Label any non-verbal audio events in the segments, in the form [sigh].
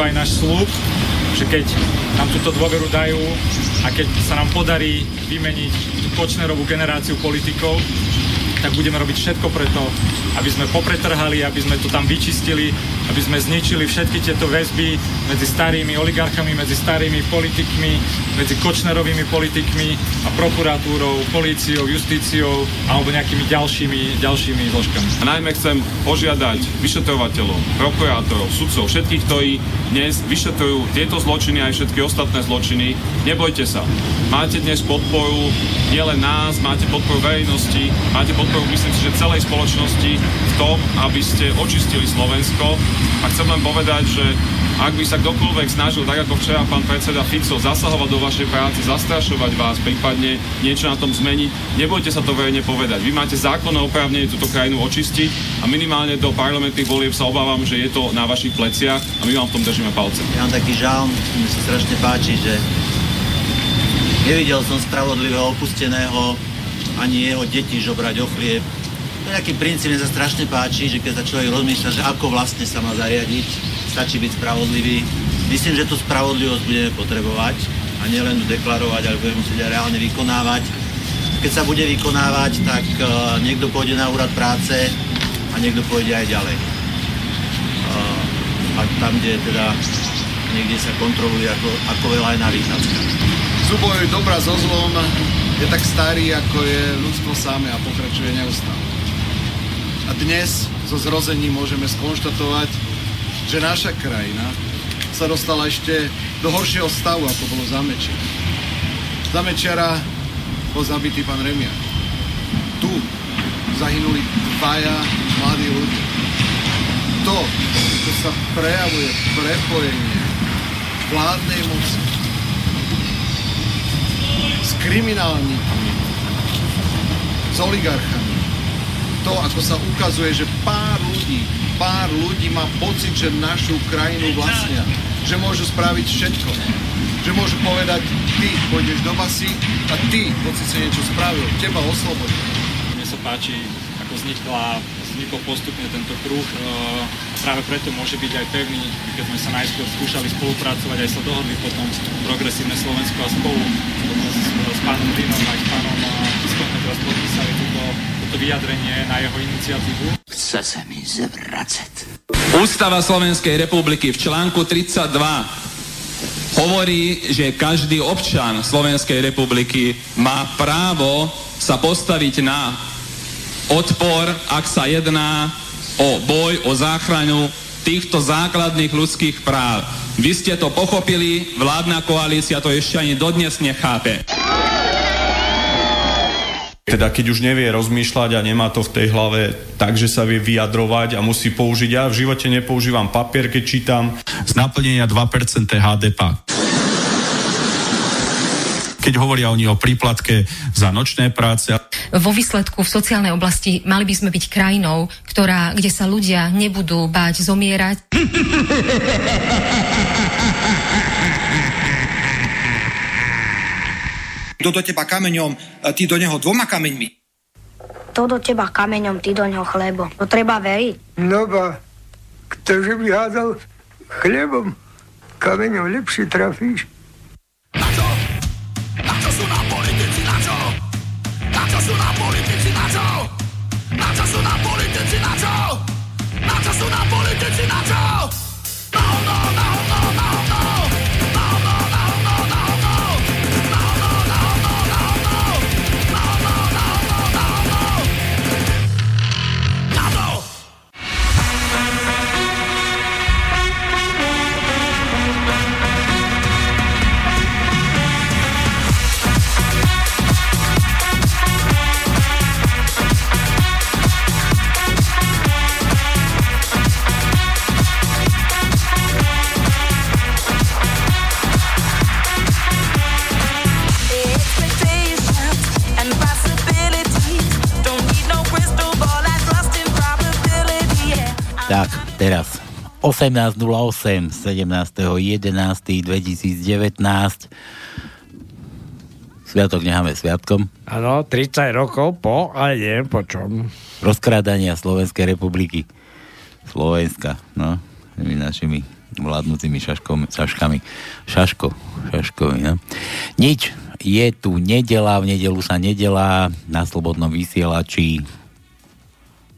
to aj náš slúb, že keď nám túto dôveru dajú a keď sa nám podarí vymeniť tú Kočnerovú generáciu politikov, tak budeme robiť všetko preto, aby sme popretrhali, aby sme to tam vyčistili, aby sme zničili všetky tieto väzby medzi starými oligarchami, medzi starými politikmi, medzi Kočnerovými politikmi a prokuratúrou, políciou, justíciou alebo nejakými ďalšími, ďalšími zložkami. A najmä chcem požiadať vyšetrovateľov, prokurátorov, sudcov, všetkých, ktorí dnes vyšetrujú tieto zločiny aj všetky ostatné zločiny. Nebojte sa. Máte dnes podporu nielen nás, máte podporu verejnosti, máte podporu, myslím si, že celej spoločnosti tom, aby ste očistili Slovensko. A chcem len povedať, že ak by sa kdokoľvek snažil, tak ako včera pán predseda Fico, zasahovať do vašej práce, zastrašovať vás, prípadne niečo na tom zmeniť, nebojte sa to verejne povedať. Vy máte zákonné oprávnenie túto krajinu očistiť a minimálne do parlamentných volieb sa obávam, že je to na vašich pleciach a my vám v tom držíme palce. Ja mám taký žal, mi sa strašne páči, že Nevidel som spravodlivého opusteného ani jeho deti žobrať o chlieb. Je taký princíp, mne sa strašne páči, že keď sa človek rozmýšľa, že ako vlastne sa má zariadiť, stačí byť spravodlivý. Myslím, že tú spravodlivosť budeme potrebovať a nielen ju deklarovať, ale budeme musieť aj reálne vykonávať. Keď sa bude vykonávať, tak uh, niekto pôjde na úrad práce a niekto pôjde aj ďalej. Uh, a tam, kde teda niekde sa kontroluje ako, ako veľa aj na výchádzkach súboj dobra so zlom je tak starý, ako je ľudstvo samé a pokračuje neustále. Dnes so zrozením môžeme skonštatovať, že naša krajina sa dostala ešte do horšieho stavu, ako bolo za Mečiara. Za Mečiara bol zabitý pán Remia. Tu zahynuli dvaja mladí ľudia. To, čo sa prejavuje prepojenie vládnej moci s kriminálnikmi, s oligarchami. To, ako sa ukazuje, že pár ľudí, pár ľudí má pocit, že našu krajinu vlastnia, že môžu spraviť všetko. Že môžu povedať, ty pôjdeš do basy a ty, hoci si niečo spravil, teba oslobodí. Mne sa páči, ako vznikla, vznikol postupne tento kruh a práve preto môže byť aj pevný, keď sme sa najskôr skúšali spolupracovať, aj sa dohodli potom progresívne Slovensko a spolu s pánom Rinom aj s pánom Kiskom sme teraz podpísali túto, toto vyjadrenie na jeho iniciatívu. Chce sa mi zvracať. Ústava Slovenskej republiky v článku 32 hovorí, že každý občan Slovenskej republiky má právo sa postaviť na odpor, ak sa jedná o boj, o záchranu týchto základných ľudských práv. Vy ste to pochopili, vládna koalícia to ešte ani dodnes nechápe. Teda keď už nevie rozmýšľať a nemá to v tej hlave tak, že sa vie vyjadrovať a musí použiť. Ja v živote nepoužívam papier, keď čítam. Z naplnenia 2% HDP keď hovoria oni o príplatke za nočné práce. Vo výsledku v sociálnej oblasti mali by sme byť krajinou, ktorá, kde sa ľudia nebudú báť zomierať. [laughs] Kto do teba kameňom, ty do neho dvoma kameňmi. To do teba kameňom, ty do neho chlebo. To treba veriť. No ba, ktože by hádal chlebom, kameňom lepšie trafíš. Na čo? Na čo sú nám politici, na čo? Na čo sú nám politici, na čo? Na čo sú nám politici, na čo? Na čo sú nám politici, na čo? No, no, no, no, no, no. Tak, teraz 18.08, 17.11.2019 Sviatok necháme sviatkom. Áno, 30 rokov po, ale neviem po čom. Rozkrádania Slovenskej republiky. Slovenska, no, tými našimi vládnutými šaškom, šaškami. Šaško, šaškovi, no. Nič, je tu nedela, v nedelu sa nedelá, na slobodnom vysielači,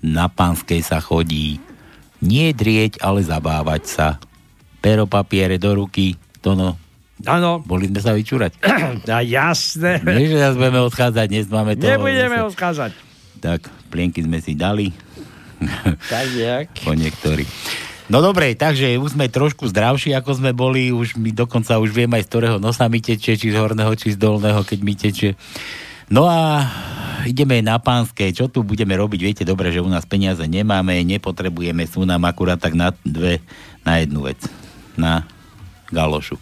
na pánskej sa chodí, nie drieť, ale zabávať sa. Pero papiere do ruky, to no, Áno. boli sme sa vyčúrať. [clears throat] A jasné. Nie, že nás budeme odchádzať, dnes máme to... Nebudeme odkázať. Tak, plienky sme si dali. [laughs] Tak jak. po niektorí. No dobre, takže už sme trošku zdravší, ako sme boli, už my dokonca už vieme aj z ktorého nosa mi teče, či z horného, či z dolného, keď mi teče. No a ideme na pánske, čo tu budeme robiť, viete dobre, že u nás peniaze nemáme, nepotrebujeme, sú nám akurát tak na dve, na jednu vec, na galošu.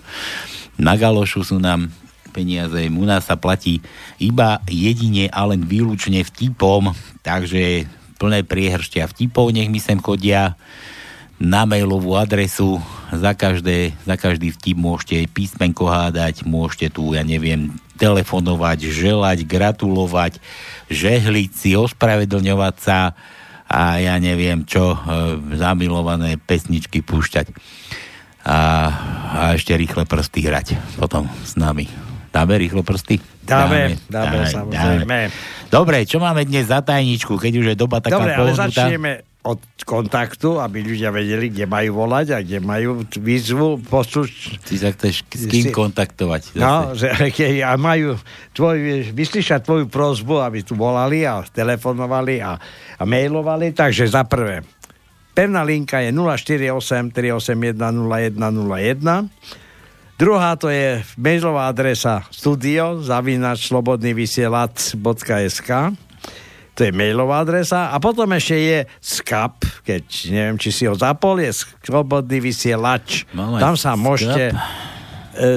Na galošu sú nám peniaze, u nás sa platí iba jedine a len výlučne vtipom, takže plné priehrštia vtipov, nech mi sem chodia na mailovú adresu, za, každé, za každý vtip môžete písmenko hádať, môžete tu, ja neviem, telefonovať, želať, gratulovať, žehliť si, ospravedlňovať sa a ja neviem čo, e, zamilované pesničky púšťať a, a ešte rýchle prsty hrať potom s nami. Dáme rýchlo prsty? Dáme, dáme, samozrejme. Dobre, čo máme dnes za tajničku, keď už je doba taká Dobre, ale začneme od kontaktu, aby ľudia vedeli, kde majú volať a kde majú výzvu poslúť. Ty sa chceš s kým Si- kontaktovať? zase? No, že, [laughs] keď a majú tvoj, vyslyšať tvoju prozbu, aby tu volali a telefonovali a, a mailovali. Takže za prvé, pevná linka je 048 381 0101. Druhá to je mailová adresa studio zavinač slobodnyvysielac.sk to je mailová adresa a potom ešte je skap, keď neviem, či si ho zapol, je slobodný vysielač. Mám aj Tam sa Skap. môžete e,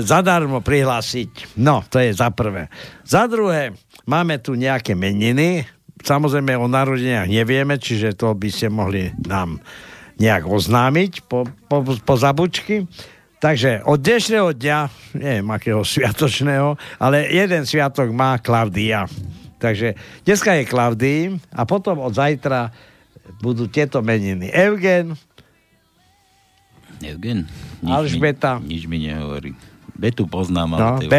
zadarmo prihlásiť. No, to je za prvé. Za druhé, máme tu nejaké meniny. Samozrejme o narodeniach nevieme, čiže to by ste mohli nám nejak oznámiť po, po, po zabučky. Takže od dnešného dňa, neviem akého [laughs] sviatočného, ale jeden sviatok má Klaudia. Takže dneska je Klaudii a potom od zajtra budú tieto meniny. Eugen, Eugen? Nič Alžbeta. Mi, nič mi nehovorí. Betu poznám, ale... no,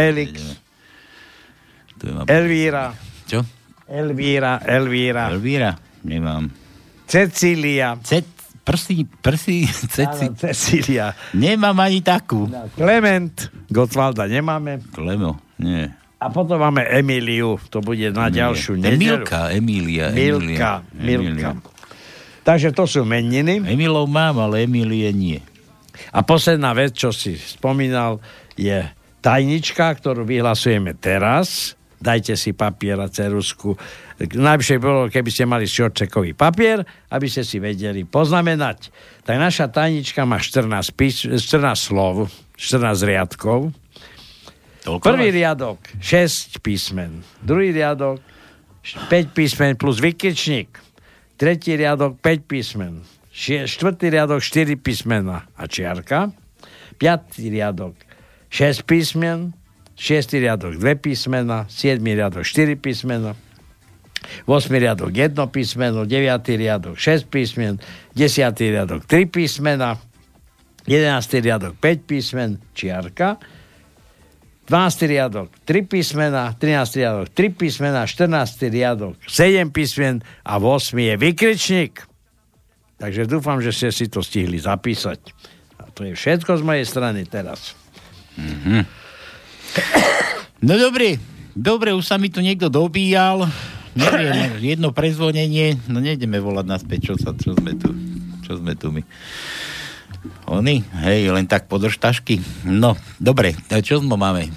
ma- Elvíra, Čo? Elvíra, Elvíra, Elvíra? Nemám. Cecília, Cet, prsi, prsi, ceci. Áno, Cecília, Nemám ani takú. Klement, Gotwalda nemáme. Klemo, nie. A potom máme Emíliu, to bude na Nie. ďalšiu nedelu. Milka, Emília. Milka. Milka. Takže to sú meniny. Emilov mám, ale Emílie nie. A posledná vec, čo si spomínal, je tajnička, ktorú vyhlasujeme teraz. Dajte si papier a cerusku. Najvyššie bolo, keby ste mali šorčekový papier, aby ste si vedeli poznamenať. Tak naša tajnička má 14, pís- 14 slov, 14 riadkov. Toľko Prvý máš? riadok 6 písmen. Druhý riadok 5 písmen plus vykričník. Tretí riadok 5 písmen. Šie- Štvrtý riadok 4 písmena a čiarka. Piatý riadok 6 písmen. Šiestý riadok 2 písmena. Siedmý riadok 4 písmena. 8. riadok 1 písmeno, 9. riadok 6 písmen, 10. riadok 3 písmena, 11. riadok 5 písmen, čiarka, 12. riadok 3 písmena, 13. riadok 3 písmena, 14. riadok 7 písmen a 8. je vykričník. Takže dúfam, že ste si to stihli zapísať. A to je všetko z mojej strany teraz. No dobre, dobre, už sa mi tu niekto dobíjal. Neviem, jedno prezvonenie, no nejdeme volať naspäť, čo, sa, čo sme tu, čo sme tu my. Oni, hej, len tak podrž tašky. No, dobre, čo sme máme?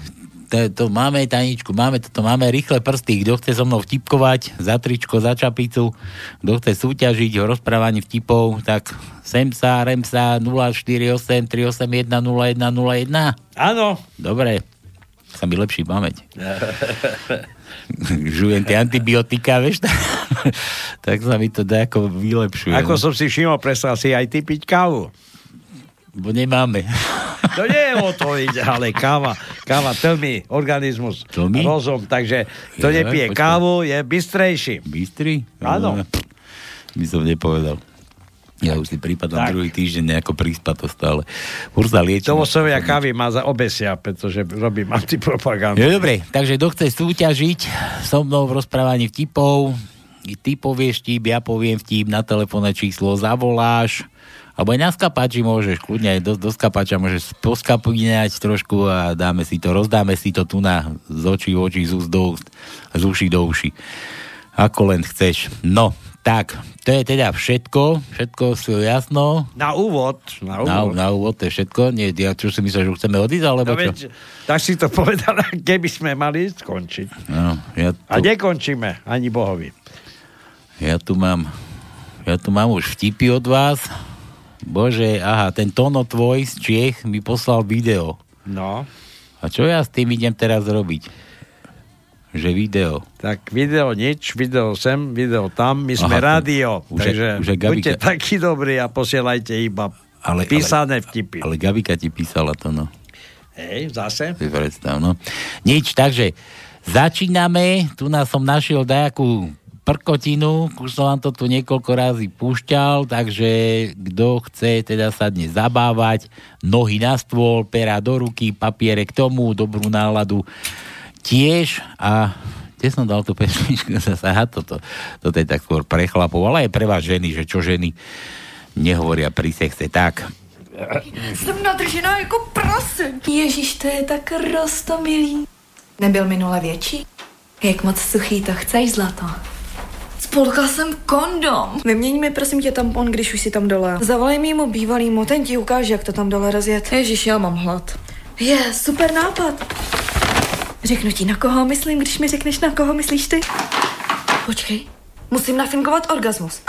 To, to máme tajničku, máme toto, máme rýchle prsty. Kto chce so mnou vtipkovať, za tričko, za čapicu, kto chce súťažiť o rozprávaní vtipov, tak sem sa, rem sa, 048 381 0101. Áno. Dobre, sa mi lepší pamäť. [laughs] Žujem tie antibiotika, vieš, tak, tak sa mi to ako vylepšuje. Ako som si všimol, prestal si aj ty piť kávu. Bo nemáme. To nie je o to ide, ale káva, káva tlmi organizmus, Tlmi? rozum, takže to Je, nepije počkaj. kávu, je bystrejší. Bystrý? Áno. By som nepovedal. Ja už si prípadám Tak. druhý týždeň nejako príspa to stále. Už sa liečím. Tovosovia kávy má za obesia, pretože robím antipropagandu. No dobre, takže kto chce súťažiť so mnou v rozprávaní vtipov, ty povieš vtip, ja poviem vtip, na telefónne číslo zavoláš, alebo aj na skapači môžeš, kľudne aj do, do skapača môžeš poskapínať trošku a dáme si to, rozdáme si to tu na z očí v oči, z úst do úst, z uší do uši. Ako len chceš. No, tak, to je teda všetko, všetko si jasno. Na úvod, na Na, úvod. na úvod to je všetko. Nie, ja čo si myslíš, že chceme odísť, alebo No čo? veď, tak si to povedal, [laughs] keby sme mali skončiť. No, ja A tu, nekončíme, ani Bohovi. ja tu mám ja tu mám už vtipy od vás. Bože, aha, ten Tono tvoj z Čiech mi poslal video. No. A čo ja s tým idem teraz robiť? Že video. Tak video nič, video sem, video tam, my sme Aha, rádio, už takže už Gabika. buďte takí dobrí a posielajte iba Ale, písané ale, vtipy. ale Gabika ti písala to, no. Hej, zase? Si predstav, no. Nič, takže začíname. Tu nás som našiel dajakú prkotinu, už som vám to tu niekoľko razy púšťal, takže kto chce teda sa dnes zabávať, nohy na stôl, pera do ruky, papiere k tomu, dobrú náladu tiež a kde som dal tú pesničku [laughs] zase, aha, toto, toto je tak skôr pre chlapov, ale aj pre vás ženy, že čo ženy nehovoria pri sexe, tak Jsem nadržená jako prase. Ježíš, to je tak rostomilý. Nebyl minule větší? Jak moc suchý to chceš, zlato? Spolkal jsem kondom. Neměň mi prosím tě tampon, když už si tam dole. Zavolej mýmu bývalýmu, ten ti ukáže, jak to tam dole rozjet. Ježíš, já mám hlad. Je, super nápad. Řeknu ti, na koho myslím, když mi řekneš, na koho myslíš ty? Počkej, musím nafinkovat orgasmus.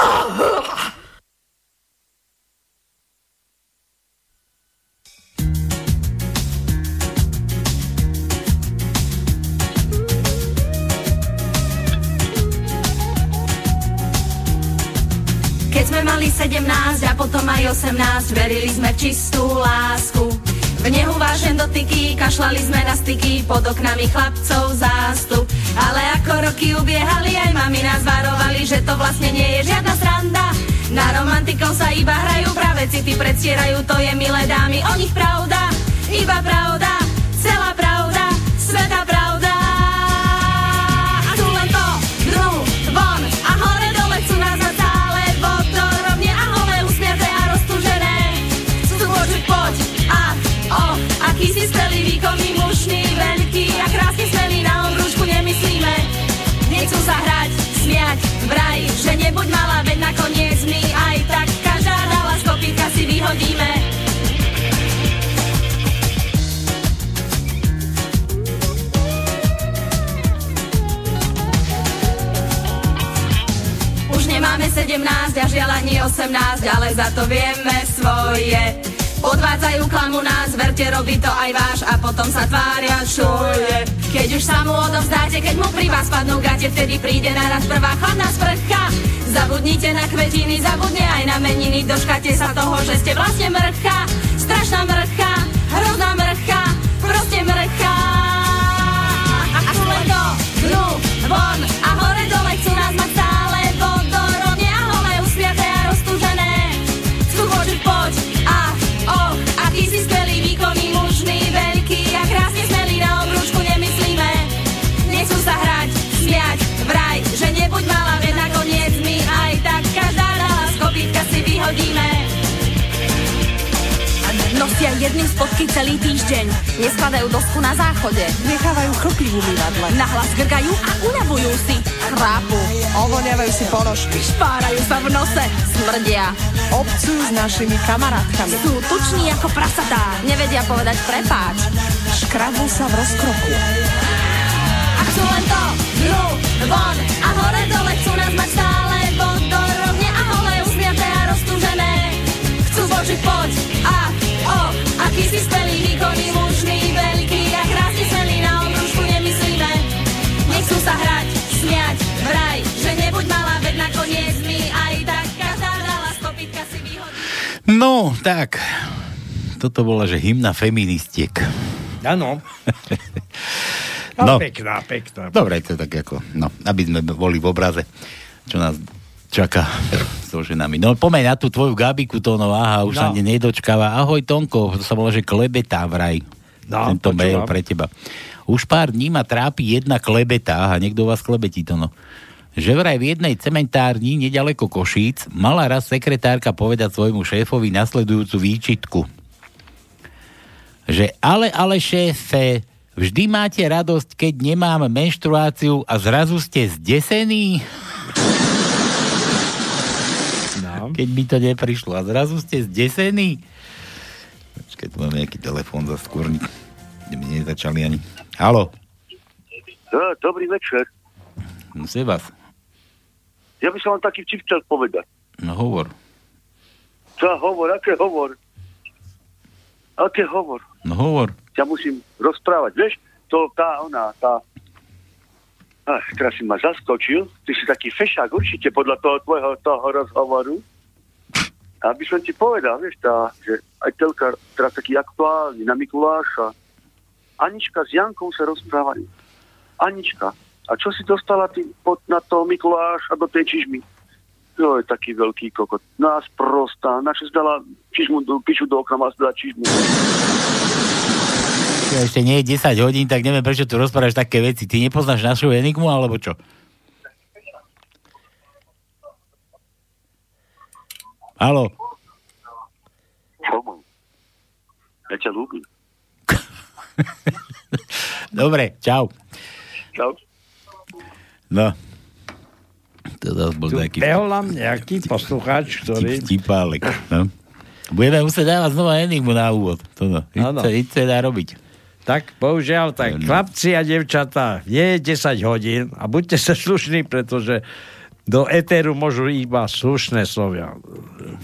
Sme mali 17 a potom aj 18, verili sme v čistú lásku. V nehu vážen dotyky, kašlali sme na styky, pod oknami chlapcov zástup. Ale ako roky ubiehali, aj mami nás varovali, že to vlastne nie je žiadna sranda. Na romantikov sa iba hrajú, práve city predstierajú, to je milé dámy, o nich pravda, iba pravda, celá pravda, sveta pravda. Nebuď malá, veď nakoniec my aj tak každá dala z kopítka si vyhodíme. Už nemáme 17 a žiaľ ani 18, ale za to vieme svoje. Podvádzajú klamu nás, verte, robí to aj váš a potom sa tvária, čo je. Keď už sa mu odovzdáte, keď mu pri vás padnú gate, vtedy príde naraz prvá chladná sprcha. Zabudnite na kvetiny, zabudne aj na meniny, doškate sa toho, že ste vlastne mrcha. Strašná mrcha, hrozná mrcha, proste mrcha. A tu len to, dnu, von a hore dole Nosia jedným spodky celý týždeň. Neskladajú dosku na záchode. Nechávajú chlpy v umývadle. Nahlas grgajú a unavujú si. Chrápu. Ovoniavajú si ponožky. Špárajú sa v nose. Smrdia. Obcujú s našimi kamarátkami. Sú tuční ako prasatá. Nevedia povedať prepáč. Škrabú sa v rozkroku. A chcú len to, dnu, von a hore dole chcú nás mať stále aký si skvelý, výkonný, mužný, veľký a krásne smelý na obrúšku nemyslíme. Nechcú sa hrať, smiať, vraj, že nebuď malá, veď nakoniec my aj tak každá dala z kopítka si vyhodí. No, tak. toto bola, že hymna feministiek. Áno. No. [laughs] No. Pekná, pekná. Dobre, to je tak ako, no, aby sme boli v obraze, čo nás čaká so ženami. No pomeň na tú tvoju Gabiku, to no, aha, už No. sa ne nedočkáva. Ahoj Tonko, to sa volá, že klebetá vraj. No, Tento mail pre teba. Už pár dní ma trápi jedna klebeta, aha, niekto vás klebetí to no. Že vraj v jednej cementárni nedaleko Košíc mala raz sekretárka povedať svojmu šéfovi nasledujúcu výčitku. Že ale, ale šéfe, vždy máte radosť, keď nemám menštruáciu a zrazu ste zdesení? Keď mi to neprišlo a zrazu ste zdesení? Počkaj, tu máme nejaký telefón za skôrnik. Mi nezačali ani. Halo, No, dobrý večer. no vás. Ja by som vám taký vtip chcel povedať. No hovor. Čo hovor, aké hovor? Aké hovor? No hovor. Ja musím rozprávať, vieš? To tá, ona, tá... Ach, teraz si ma zaskočil. Ty si taký fešák určite podľa toho tvojho toho rozhovoru. Aby som ti povedal, vieš, tá, že aj telka teraz taký aktuálny na Mikuláša. Anička s Jankou sa rozprávajú. Anička, a čo si dostala ty pod, na toho Mikuláša do tej čižmy? Jo, je taký veľký kokot. Nás prostá, na čo si dala čižmu, piču do okna, má si dala čižmu. Ja ešte nie je 10 hodín, tak neviem, prečo tu rozprávaš také veci. Ty nepoznáš našu enigmu, alebo čo? Halo, Čomu? Ja ťa ľúbim. [laughs] dobre, čau. Čau. No. To zase bol Tu taký behol nám nejaký poslucháč, ktorý... vtipálek. No. Budeme musieť dávať znova enigmu na úvod. To no. Nič sa dá robiť. Tak, bohužiaľ, tak chlapci a devčatá, je 10 hodín a buďte sa slušní, pretože do etéru môžu iba slušné slovia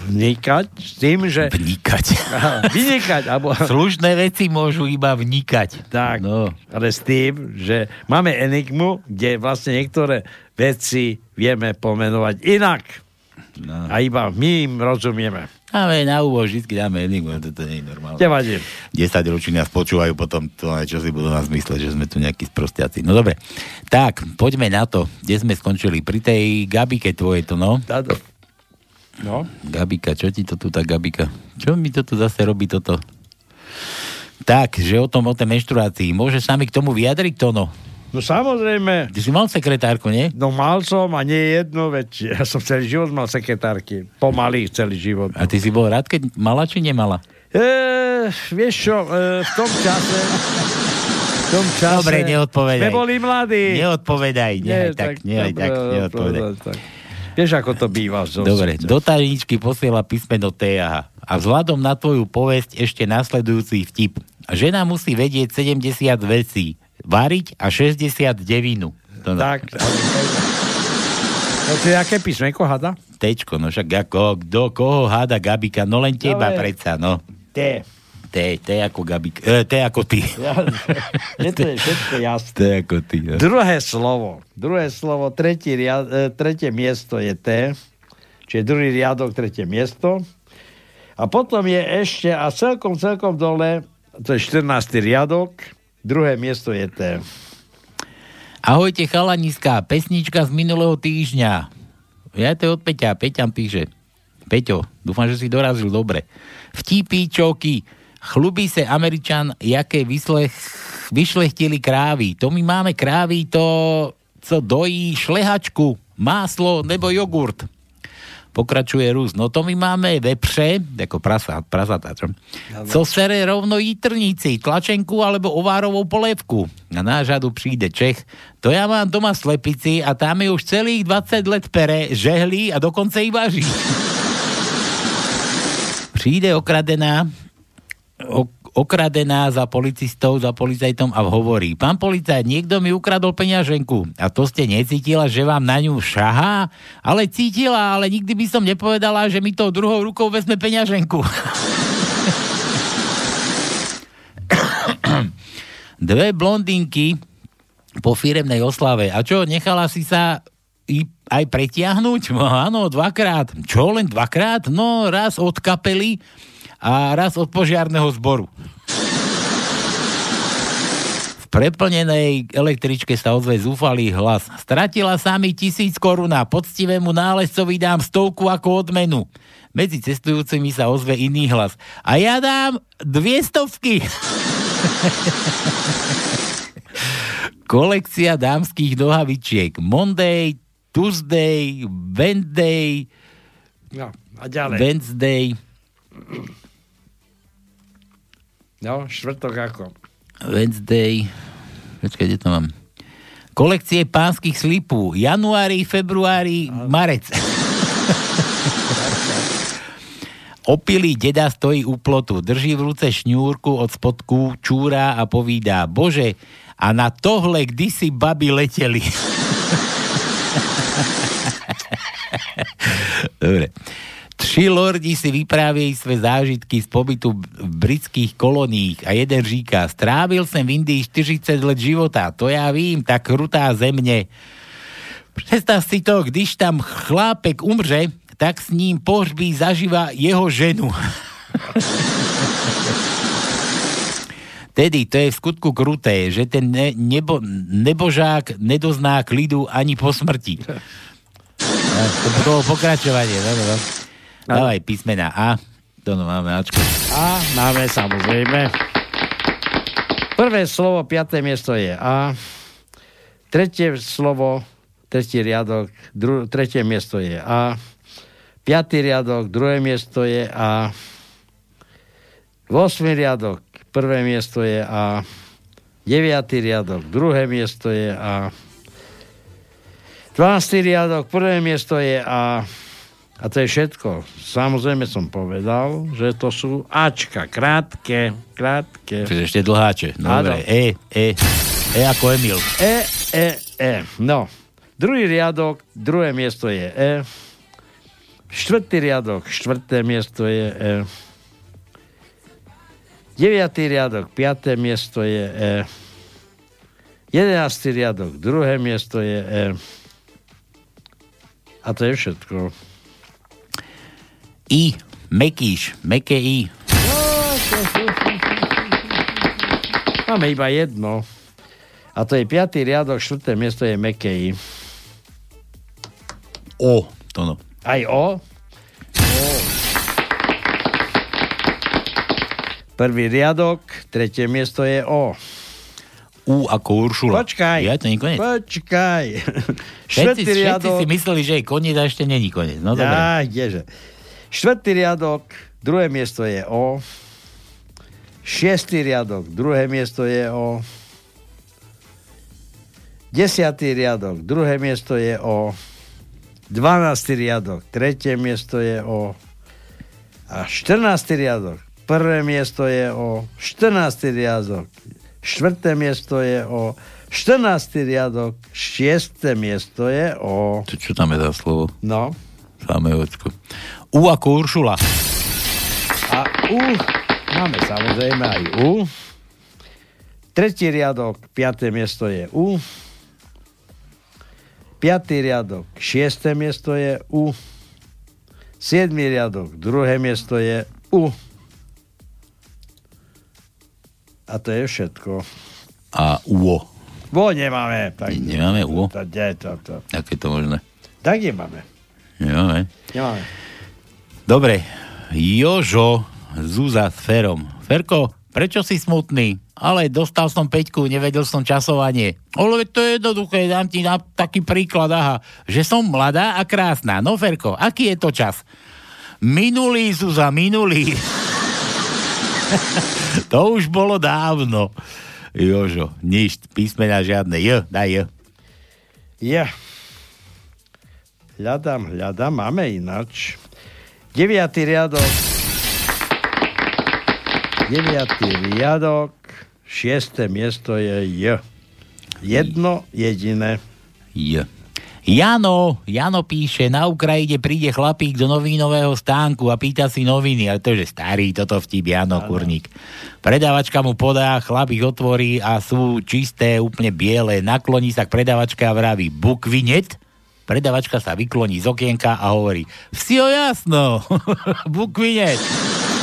vnikať s tým, že... Vnikať. Vynikať. Alebo... Slušné veci môžu iba vnikať. Tak, no. ale s tým, že máme enigmu, kde vlastne niektoré veci vieme pomenovať inak. No. A iba my im rozumieme. Dáme na úvod, vždy dáme enigmu, toto nie je normálne. Nevadí. 10 ročí nás počúvajú, potom to aj čo si budú nás mysleť, že sme tu nejakí sprostiaci. No dobre, tak, poďme na to, kde sme skončili. Pri tej Gabike tvojej to, no? No. Gabika, čo ti to tu tá Gabika? Čo mi to tu zase robí toto? Tak, že o tom, o tej menštruácii. Môže sa mi k tomu vyjadriť to, no? Samozrejme. Ty si mal sekretárku, nie? No mal som a nie jednu, veď ja som celý život mal sekretárky. Pomaly celý život. A ty si bol rád, keď mala či nemala? E, vieš čo, e, v tom čase... V tom čase... Dobre, neodpovedaj. Sme boli mladí. Neodpovedaj, nehaj tak, nehaj dobre, tak, neodpovedaj. tak. Vieš, ako to býva. zosvete. Dobre, do tajničky posiela písmeno TH. A vzhľadom na tvoju povesť ešte nasledujúci vtip. Žena musí vedieť 70 vecí, variť a 60 devinu. To no. Tak. No to je aké písmenko hada? Tečko, no však ako, kto, koho háda Gabika, no len teba Dobre. predsa, no. T. T, T ako Gabika, e, T ako ty. Je to je všetko jasné. T ako ty. No. Druhé slovo. Druhé slovo, tretí riad, e, tretie miesto je T. Čiže druhý riadok, tretie miesto. A potom je ešte, a celkom, celkom dole, to je 14. riadok, druhé miesto je T. Ahojte chalaniská, pesnička z minulého týždňa. Ja to je od Peťa, Peťan píše. Peťo, dúfam, že si dorazil dobre. Vtipí čoky, chlubí sa Američan, jaké vyslech, vyšlechtili krávy. To my máme krávy, to, co dojí šlehačku, máslo nebo jogurt. Pokračuje Rus. No to my máme vepře, ako prasa, prasata, čo? Co sere rovno jitrnici, tlačenku alebo ovárovou polévku. Na nážadu príde Čech. To ja mám doma slepici a tam je už celých 20 let pere, žehlí a dokonce i váži. [laughs] Príde okradená, ok, okradená za policistov, za policajtom a hovorí, pán policajt, niekto mi ukradol peňaženku a to ste necítila, že vám na ňu šahá? Ale cítila, ale nikdy by som nepovedala, že mi to druhou rukou vezme peňaženku. [coughs] Dve blondinky po firemnej oslave. A čo, nechala si sa i aj pretiahnuť? No, áno, dvakrát. Čo, len dvakrát? No, raz od kapely a raz od požiarného zboru. V preplnenej električke sa ozve zúfalý hlas. Stratila sa mi tisíc koruna, poctivému nálezcovi dám stovku ako odmenu. Medzi cestujúcimi sa ozve iný hlas. A ja dám dvie stovky. [laughs] Kolekcia dámskych nohavičiek. Monday, Tuesday, Wednesday, No, a ďalej. Wednesday, No, štvrtok ako? Wednesday, počkaj, kde to mám? Kolekcie pánskych slipů. Januári, februári, marec. Opilý deda stojí u plotu, drží v ruce šňúrku od spodku, čúra a povídá, bože, a na tohle kdysi baby leteli. [laughs] Dobre. Tři lordi si vyprávějí své zážitky z pobytu v britských koloniích a jeden říká, strávil jsem v Indii 40 let života, to já vím, tak krutá země. Představ si to, když tam chlápek umře, tak s ním pohřbí zaživa jeho ženu. [laughs] Tedy to je v skutku kruté, že ten ne, nebo, nebožák nedozná klidu ani po smrti. To bolo pokračovanie. No, no. Dávaj písmena A. To no máme Ačko. A máme samozrejme. Prvé slovo, piaté miesto je A. Tretie slovo, tretí riadok, dru, tretie miesto je A. Piatý riadok, druhé miesto je A. Vosmý riadok, prvé miesto je A. Deviatý riadok, druhé miesto je A. 12. riadok, prvé miesto je A. A to je všetko. Samozrejme som povedal, že to sú Ačka, krátke, krátke. Čiže ešte dlháče. No, dobre. E, E. E ako Emil. E, E, E. No. Druhý riadok, druhé miesto je E. Štvrtý riadok, štvrté miesto je E. Deviatý riadok, piaté miesto je E. Jedenáctý riadok, druhé miesto je E. A to je všetko. I. Mekíš. Meké I. Máme iba jedno. A to je piatý riadok, štvrté miesto je meké I. O. To no. Aj O? Prvý riadok, tretie miesto je O. U ako Uršula. Počkaj. Ja to nie koniec. Počkaj. Všetci, všetci riadok. si mysleli, že je koniec a ešte není koniec. No dobre. Ja, kdeže. Štvrtý riadok, druhé miesto je O. Šiestý riadok, druhé miesto je O. Desiatý riadok, druhé miesto je O. Dvanáctý riadok, tretie miesto je O. A 14. riadok, prvé miesto je O. 14. riadok, štvrté miesto je O. 14. riadok, šiesté miesto je O. To čo tam je za slovo? No. Samé ocko. U ako Uršula. A U, máme samozrejme aj U. Tretí riadok, piaté miesto je U. Piatý riadok, šiesté miesto je U. Siedmý riadok, druhé miesto je U. A to je všetko. A UO. Bo nemáme. Tak, Nemáme UO? To, to, to, to. Jak je to možné? Tak nemáme. Nemáme. Nemáme. Dobre. Jožo Zuza s Ferom. Ferko, prečo si smutný? Ale dostal som peťku, nevedel som časovanie. Ale to je jednoduché, dám ti na taký príklad, aha, že som mladá a krásna. No Ferko, aký je to čas? Minulý, Zuza, minulý. [laughs] to už bolo dávno. Jožo, nič, písmena žiadne. J, daj J. Ja. Hľadám, hľadám, máme ináč. Deviatý riadok. Deviatý riadok. Šiesté miesto je J. Jedno jediné. J. Jano, Jano píše, na Ukrajine príde chlapík do novinového stánku a pýta si noviny, ale to je starý, toto vtip, Jano Kurník. Predávačka mu podá, chlap ich otvorí a sú čisté, úplne biele. Nakloní sa k predávačke a vraví bukvinet. Predavačka sa vykloní z okienka a hovorí Vsio jasno, [laughs] bukvinet,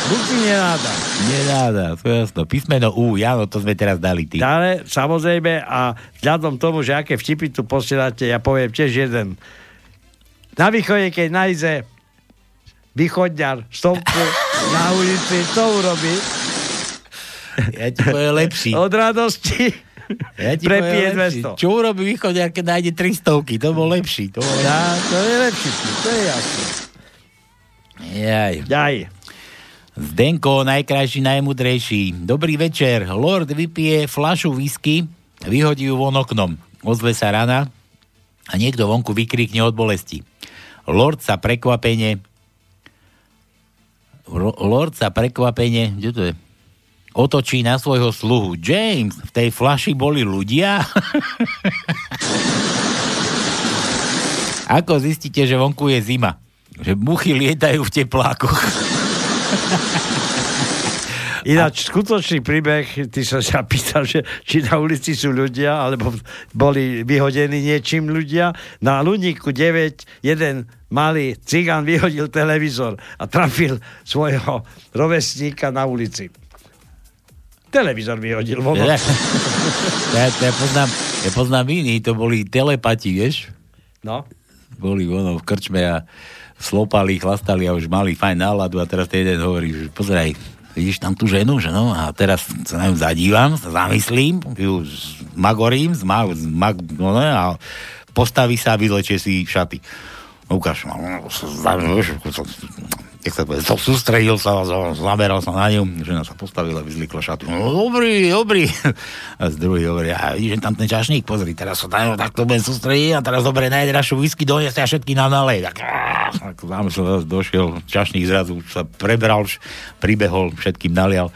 Buky nenáda. Nenáda, to jasno. Písmeno U, Jano, to sme teraz dali ty. Ale samozrejme a vzhľadom tomu, že aké vtipy tu posielate, ja poviem tiež jeden. Na východe, keď nájde východňar stovku na ulici, to urobí. Ja ti poviem lepší. Od radosti Ja ti prepije poviem lepší. 200. Čo urobí východňar, keď nájde 300? To bol lepší. To bol Ja, to je lepší, to je jasné. Jaj. Jaj. Zdenko, najkrajší, najmudrejší. Dobrý večer. Lord vypije flašu whisky, vyhodí ju von oknom. Ozve sa rana a niekto vonku vykrikne od bolesti. Lord sa prekvapene Lord sa prekvapene, kde to je? Otočí na svojho sluhu. James, v tej flaši boli ľudia? [laughs] Ako zistíte, že vonku je zima? Že muchy lietajú v teplákoch. [laughs] Ináč, skutočný príbeh, ty sa [laughs] sa pýtal, že či na ulici sú ľudia, alebo boli vyhodení niečím ľudia. Na ľudníku 9 jeden malý cigán vyhodil televízor a trafil svojho rovesníka na ulici. Televízor vyhodil [laughs] von. Ja, ja, ja, poznám, ja poznám iný, to boli telepati, vieš? No. Boli ono v krčme a slopali, chlastali a už mali fajn náladu a teraz ten jeden hovorí, že pozeraj, vidíš tam tú ženu, že no, a teraz sa na ňu zadívam, sa zamyslím, ju zmagorím, zma, zmag, no ne, a postaví sa a vylečie si šaty. Ukáž ma, no, jak sa povie, som sústredil sa, za- zameral sa na ňu, žena sa postavila, vyzlikla šaty. No, dobrý, dobrý. A z druhý hovorí, a vidíš, tam ten čašník, pozri, teraz sa ňu takto budem sústrediť a teraz dobre najdražšiu whisky donesie a všetky na nalej. Tak, tak zamyslel, došiel, čašník zrazu sa prebral, pribehol, všetkým nalial.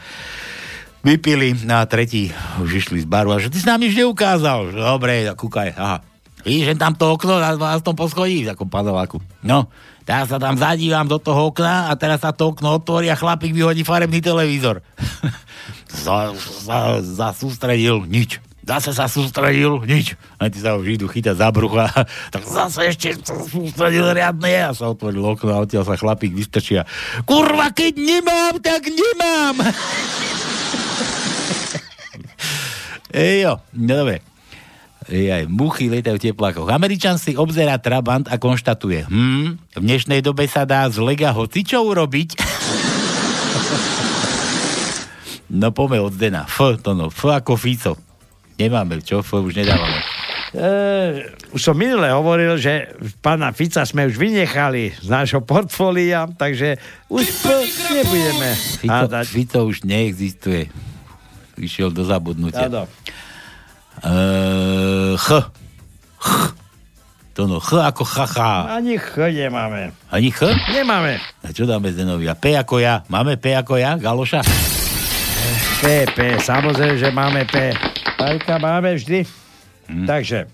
Vypili na tretí, už išli z baru a že ty si nám nič neukázal. Že, dobre, kúkaj, aha. Vidíš, že tam to okno na, na tom poschodí, ako paneláku. No, teraz sa tam zadívam do toho okna a teraz sa to okno otvorí a chlapík vyhodí farebný televízor. [laughs] za, za, za sústredil nič. Zase sa sústredil, nič. A ty sa už idú chytať za brucha. [laughs] tak zase ešte sa sústredil riadne a sa otvoril okno a odtiaľ sa chlapík vystrčí a kurva, keď nemám, tak nemám. [laughs] Ejo, no dobre. Ej, muchy lietajú v teplákoch. Američan si obzerá Trabant a konštatuje, hm, v dnešnej dobe sa dá z lega hocičo urobiť. [laughs] no poďme od Zdena. F, to no, F ako Fico. Nemáme, čo? F už nedávame. E, už som minule hovoril, že pána Fica sme už vynechali z nášho portfólia, takže už p nebudeme Fico, hádať. Fico už neexistuje. Išiel do zabudnutia. Áno. Uh, ch. Ch. To no, ch ako chacha. Ani ch nemáme. Ani ch? Nemáme. A čo dáme Zdenovi? A P ako ja? Máme P ako ja? Galoša? P, P, samozrejme, že máme P. Pajka máme vždy. Hm. Takže,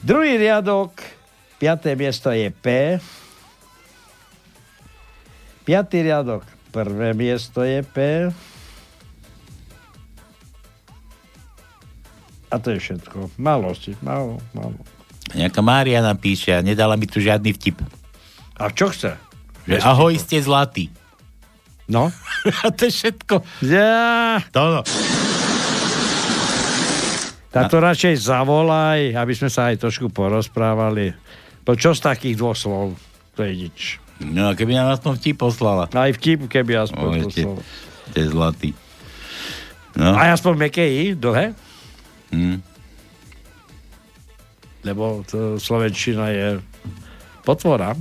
druhý riadok, piaté miesto je P. Piatý riadok, prvé miesto je P. A to je všetko. Malosti, malo, malo. Nejaká Mária nám píše a nedala mi tu žiadny vtip. A čo chce? Že ahoj, ste zlatí. No. [laughs] a to je všetko. Ja. To no. Táto radšej zavolaj, aby sme sa aj trošku porozprávali. Po čo z takých dvoch slov? To je nič. No a keby nám aspoň vtip poslala. Aj vtip, keby aspoň O, ste, poslala. ste zlatí. No. A aspoň meké I, dlhé? Hm. Lebo to slovenčina je potvora.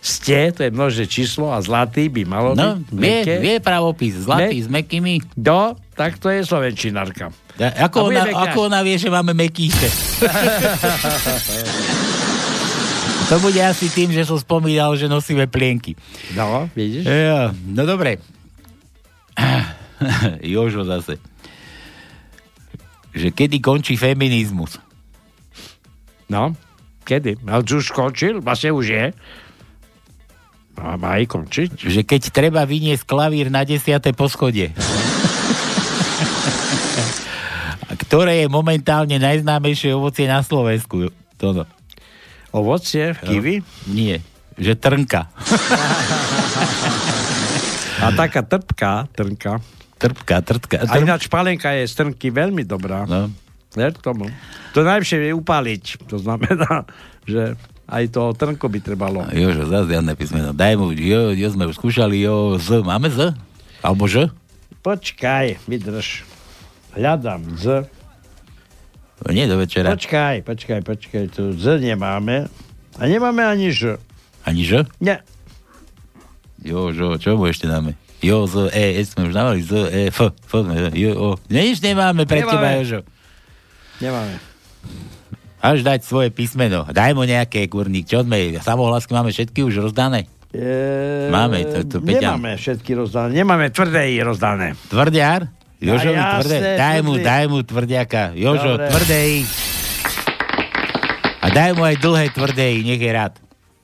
Ste, to je množné číslo a zlatý by malo No, byť vie, meké. vie pravopis. Zlatý Me- s mekými. Do, tak to je slovenčinárka. Ja, ako, ona, ako ona vie, že máme mekýše? [laughs] to bude asi tým, že som spomínal, že nosíme plienky. No, vidíš? Ja, no dobre. [clears throat] Jožo zase. Že kedy končí feminizmus? No, kedy? Ale už skončil? Vlastne už je. No, má aj končiť. Že keď treba vyniesť klavír na desiate poschodie. A ktoré je momentálne najznámejšie ovocie na Slovensku? Toto. Ovocie? Kiwi? Nie. Že trnka. [laughs] A taká trpká, trnka. Trpká, trpká. A ináč palenka je z trnky veľmi dobrá. No. Ver tomu. To najlepšie je upáliť. To znamená, že aj to trnko by trebalo. Jožo, zase žiadne písmeno. Daj mu, jo, jo sme už skúšali, jo, z. Máme z? Alebo ž? Počkaj, vydrž. Hľadám z. Nie do večera. Počkaj, počkaj, počkaj. Tu z nemáme. A nemáme ani ž. Ani ž? Nie. Jo, čo mu ešte dáme? Jo, z, e, e sme už dávali, z, e, f, f, sme, jo, o. Nič nemáme pre Nemáme. teba, Jožo. Nemáme. Až dať svoje písmeno. Daj mu nejaké, kurník. Čo sme, samohlasky máme všetky už rozdané? E, Máme, to- to Peťa. Nemáme všetky rozdané. Nemáme tvrdé rozdané. Tvrdiar? Jožo, A tvrdé. Daj mu, tvrdý. daj mu tvrdiaka. Jožo, Dobre. tvrdej. A daj mu aj dlhé tvrdej, nech je rád.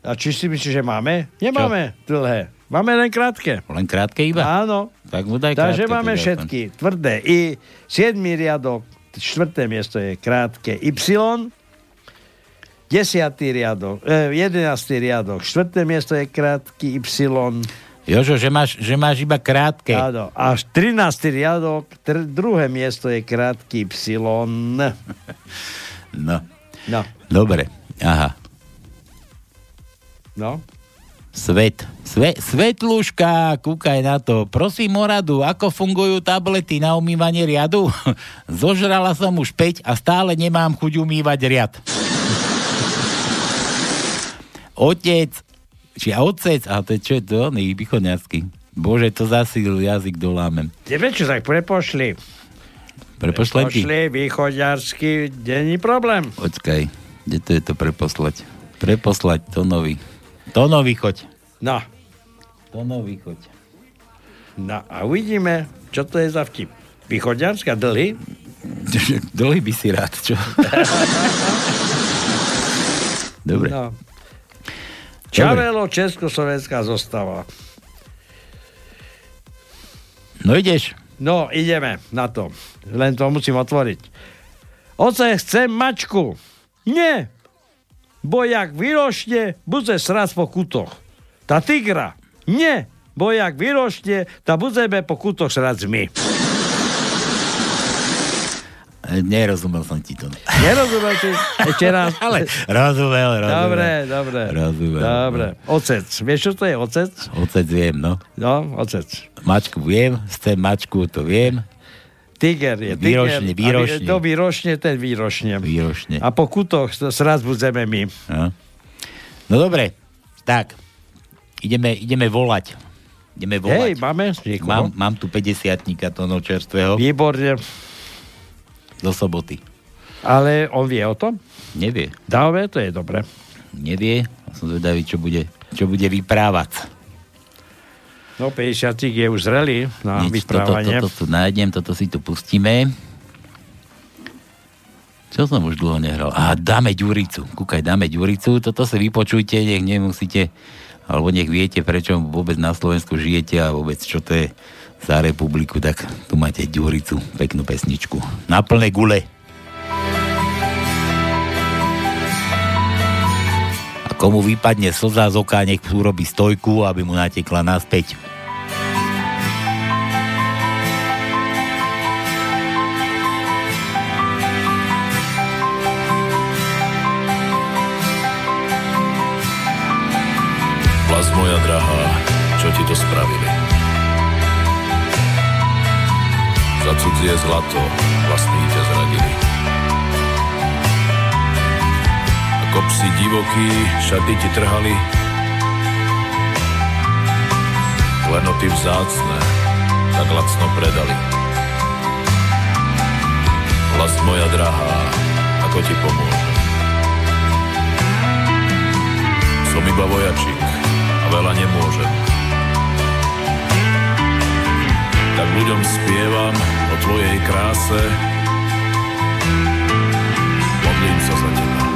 A či si myslíš, že máme? Nemáme dlhé. Máme len krátke. Len krátke iba? Áno. Tak mu daj Takže krátke máme teda, všetky tvrdé. I 7. riadok, štvrté miesto je krátke Y. 10. riadok, eh, 11. riadok, štvrté miesto je krátky Y. Jožo, že máš, že máš iba krátke. Áno. A 13. riadok, tr- druhé miesto je krátky Y. No. No. Dobre. Aha. No. Svet. Sve, Svetluška, kúkaj na to. Prosím o radu, ako fungujú tablety na umývanie riadu? [laughs] Zožrala som už 5 a stále nemám chuť umývať riad. Otec, či otec, a to je čo je to, oný východňarský. Bože, to zasíl jazyk dolámem. Tebe čo tak prepošli? Prepošlem ti? Pošli východňarsky, není problém. Počkaj, kde to je to preposlať? Preposlať, to nový. To nový choď. No. To nový choď. No a uvidíme, čo to je za vtip. Východňarská dlhy? [laughs] Dlhý by si rád, čo? [laughs] Dobre. No. Čavelo, Československá zostava. No ideš. No, ideme na to. Len to musím otvoriť. Oce, chcem mačku. Nie. Bo jak vyrošne, bude srať po kutoch. Tá tigra. Nie. Bo jak vyrošne, tá budeme po kutoch srať my. Nerozumel som ti to. Nerozumel si? Ešte raz. [laughs] Ale rozumel, rozumel. Dobre, dobre. Rozumel. Dobre. Ocec. Vieš, čo to je ocec? Ocec viem, no. No, ocec. Mačku viem, chcem mačku, to viem. Tiger je tiger. Výročne, výročne. To výročne, ten výročne. Výročne. A po kutoch sraz budeme my. No. no dobre, tak. Ideme, ideme volať. Ideme volať. Hej, máme niekoho? Mám, mám tu 50 to no čerstvého. Výborne. Do soboty. Ale on vie o tom? Nevie. Dáve, to je dobre. Nevie. Som zvedavý, čo bude, čo bude vyprávať. No, 50 je už zrelý na Nič, toto, vyprávanie. toto tu nájdem, toto si tu pustíme. Čo som už dlho nehral? A dáme Ďuricu. Kúkaj, dáme Ďuricu. Toto si vypočujte, nech nemusíte, alebo nech viete, prečo vôbec na Slovensku žijete a vôbec čo to je za republiku, tak tu máte Ďuricu, peknú pesničku. Na plné gule. Komu vypadne slza z oka, nech urobí stojku, aby mu natekla naspäť. Vlast moja drahá, čo ti to spravili? Za cudzie zlato vlastní ťa zradili. Ako psi divokí šaty ti trhali, klenoty vzácne tak lacno predali. Vlast moja drahá, ako ti pomôžem? Som iba vojačík a veľa nemôžem. Tak ľuďom spievam o tvojej kráse, modlím sa za teba.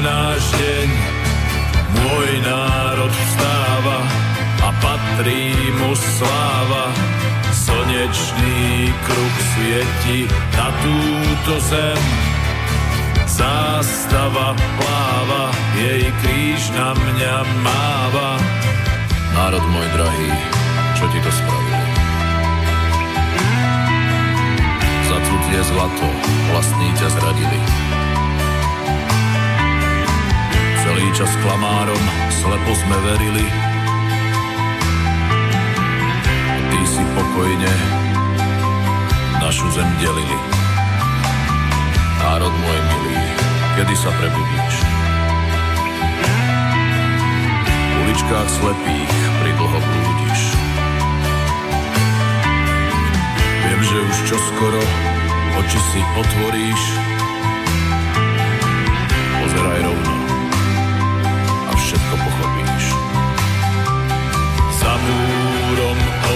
náš deň. Môj národ vstáva a patrí mu sláva. Slnečný kruh svieti na túto zem. Zástava pláva, jej kríž na mňa máva. Národ môj drahý, čo ti to spravili? Za cudzie zlato vlastní ťa zradili. Celý čas klamárom slepo sme verili. Ty si pokojne našu zem delili. Národ môj milý, kedy sa prebudíš? V uličkách slepých pridlho blúdiš. Viem, že už čoskoro oči si otvoríš.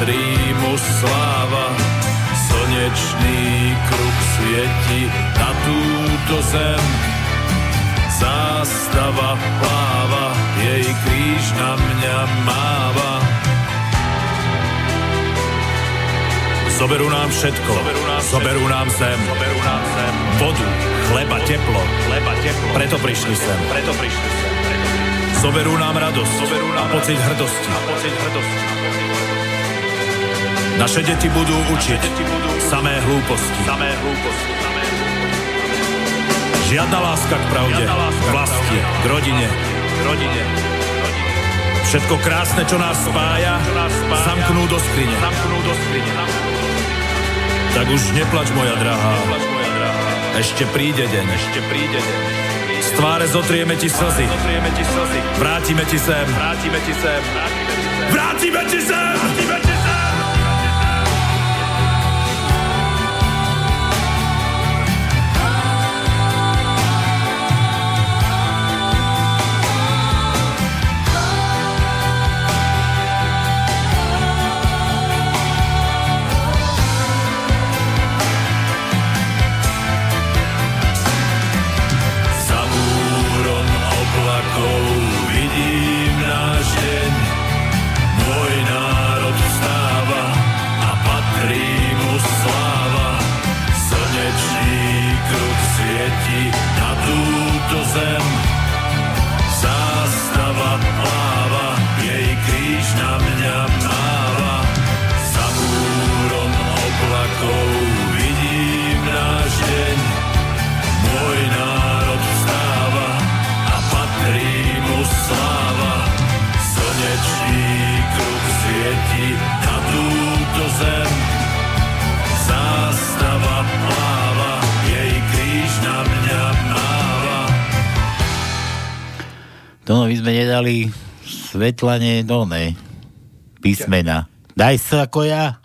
a patrí mu sláva. Slnečný kruh svieti na túto zem. Zástava pláva, jej kríž na mňa máva. Zoberú nám všetko, zoberú nám, zoberú nám zem, zoberú nám zem, vodu, chleba, teplo, chleba, teplo, preto prišli sem, preto prišli sem. Zoberú nám radosť, zoberú nám a pocit hrdosti. A pocit hrdosti. Naše deti budú učiť samé hlúposti. Samé hlúposti. Žiadna láska k pravde, k vlasti, k rodine. K rodine. Všetko krásne, čo nás spája, zamknú do skrine. Zamknú do skrine. Tak už neplač, moja drahá. Ešte príde deň. Ešte príde deň. Z tváre zotrieme ti slzy. Vrátime ti sem. Vrátime ti sem. Vrátime ti sem. Vrátime ti sem. Svetlane, no ne, písmena. Daj sa ako ja.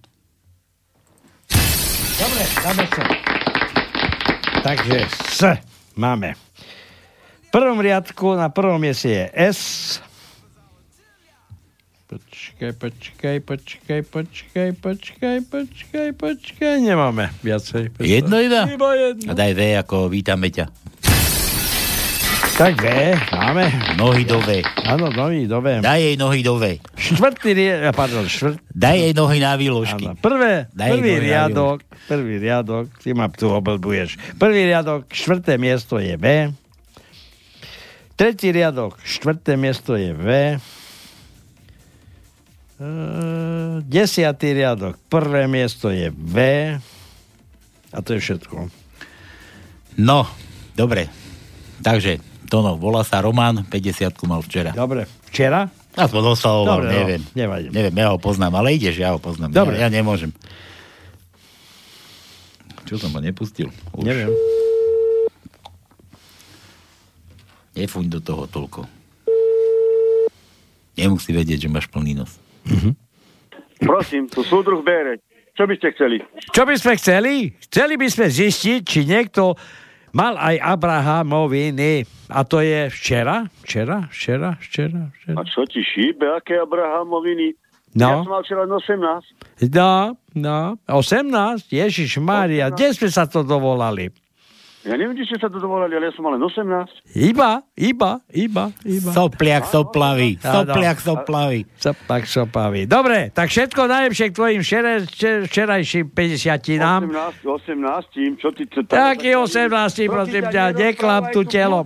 Dobre, dáme sa. Takže S máme. V prvom riadku na prvom mieste je S. Počkaj, počkaj, počkaj, počkaj, počkaj, počkaj, počkaj, nemáme viacej. Jedno iba? Iba jedno. A daj V ako vítame ťa. Tak V máme. Nohy do V. Áno, nohy do V. Daj jej nohy do V. Štvrtý riadok, pardon, štvrt... Daj jej nohy na výložky. Áno, prvé, Daj prvý riadok, prvý riadok, ty ma tu oblbuješ. Prvý riadok, štvrté miesto je V. Tretí riadok, štvrté miesto je V. Desiatý riadok, prvé miesto je V. A to je všetko. No, dobre. Takže, Tono, volá sa Roman, 50 mal včera. Dobre, včera? Aspoň oslavoval, Dobre, no, neviem. nevadí. Neviem, ja ho poznám, ale ideš, ja ho poznám. Dobre. Ja, ja nemôžem. Čo som ho nepustil? Už. Neviem. Nefuň do toho toľko. Nemusí vedieť, že máš plný nos. Prosím, tu súdruh Béreť. Čo by ste chceli? Čo by sme chceli? Chceli by sme zistiť, či niekto mal aj Abrahamoviny. A to je včera? Včera? Včera? Včera? včera. A čo ti šíbe? Aké Abrahamoviny? No. Ja som mal včera len 18. No, no. 18? Ježiš Mária, kde sme sa to dovolali? Ja neviem, či ste sa to dovolali, ale ja som mal len 18. Iba, iba, iba, iba. Sopliak, soplavý. Áno. Sopliak, soplavý. Sopak, sopavý. Dobre, tak všetko najlepšie k tvojim včera, včer- včerajším 50 nám. 18, 18, čo ty... Čo, Taký 18, prosím ťa, neklam tu telom.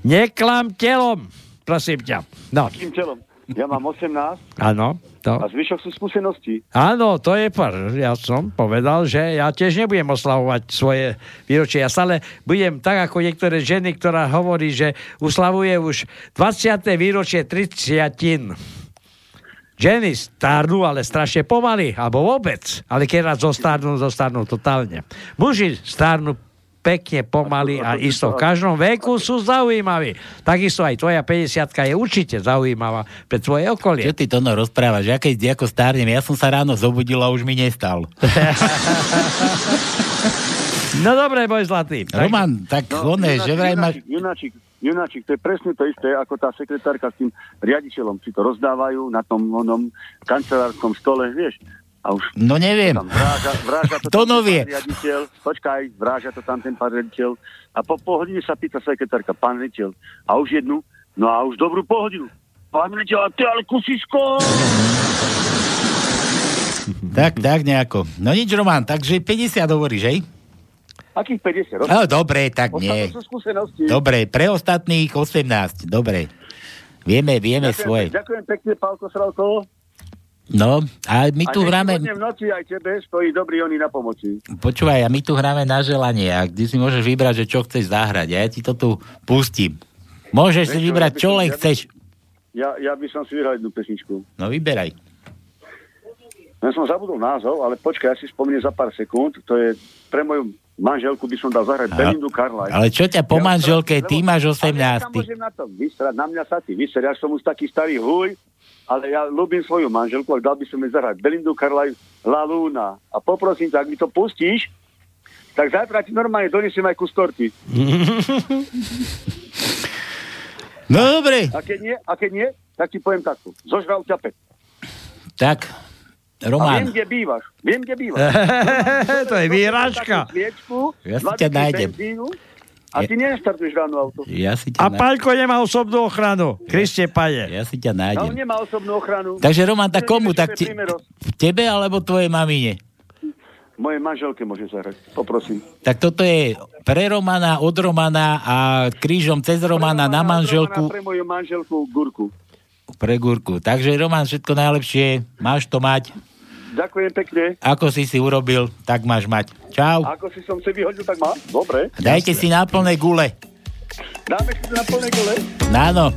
Neklam telom, prosím ťa. No, Tým telom. Ja mám 18 áno. To. a zvyšok sú skúsenosti. Áno, to je par. Ja som povedal, že ja tiež nebudem oslavovať svoje výročie. Ja stále budem tak ako niektoré ženy, ktorá hovorí, že uslavuje už 20. výročie 30. Ženy stárnu, ale strašne pomaly, alebo vôbec. Ale keď raz zostarnú, zostarnú totálne. Muži stárnu pekne, pomaly a isto. V každom veku sú zaujímaví. Takisto aj tvoja 50 je určite zaujímavá pre tvoje okolie. Čo ty to no rozprávaš? Ja keď ako stárnem, ja som sa ráno zobudil a už mi nestal. [laughs] No dobre, môj zlatý. Roman, tak no, oné, že vraj máš... Junáčik, Junáčik, to je presne to isté, ako tá sekretárka s tým riaditeľom. Si to rozdávajú na tom onom kancelárskom stole, vieš. A už No neviem. tam vráža, vráža to, [laughs] To tam no ten vie. pán riaditeľ. Počkaj, vráža to tam ten pán riaditeľ. A po pol hodine sa pýta sekretárka, pán riaditeľ, a už jednu, no a už dobrú pol hodinu. Pán riaditeľ, a ty ale kusisko! [laughs] Tak, tak nejako. No nič, Roman, takže 50 hovoríš, hej? Akých 50? No dobre, tak nie. Dobre, pre ostatných 18. Dobre. Vieme, vieme Ďakujem, svoje. Ďakujem pekne, Pálko Sralko. No, a my a tu hráme, v noci aj tebe stojí dobrý oni na pomoci. počúvaj, a my tu hráme na želanie a ty si môžeš vybrať, že čo chceš zahrať. A ja ti to tu pustím. Môžeš si Vieš čo, vybrať, čo len ja chceš. Ja, ja by som si vyhral jednu pesničku. No vyberaj. Ja som zabudol názov, ale počkaj, ja si spomeniem za pár sekúnd. To je pre moju manželku by som dal zahrať A- Belindu Carlisle. Ale čo ťa po Ja- manželke, ty máš Ale ja sa 18. môžem na to vysrať, na mňa sa ty vyser, ja som už taký starý huj, ale ja ľúbim svoju manželku a dal by som jej zahrať Belindu Carlisle La Luna. A poprosím ťa, ak mi to pustíš, tak zajtra ti normálne donesiem aj kus torty. [laughs] No dobre. A keď nie, a keď nie, tak ti poviem takto. Zožral ťa pek. Tak, A Roman, viem, kde bývaš. Viem, kde bývaš. [laughs] to je výražka. Ja si ťa nájdem. benzínu A ty nestartuješ ráno auto. ja si A ťa, na... Paľko nemá osobnú ochranu. Kriste pane. ja si ťa A on nájdem. nemá osobnú ochranu. Takže Roman, tak komu? Tak primerosť. tebe alebo tvojej mamine? Mojej manželke môže zahrať. Poprosím. Tak toto je pre Romana, od Romana a krížom cez Romana na manželku Pre moju manželku Gurku. pre Gurku. Takže Roman, všetko najlepšie. Máš to mať. Ďakujem pekne. Ako si si urobil, tak máš mať. Čau. Ako si som si vyhodil, tak má. Dobre. Dajte si na plné gule. Dáme si na plné gole. Áno.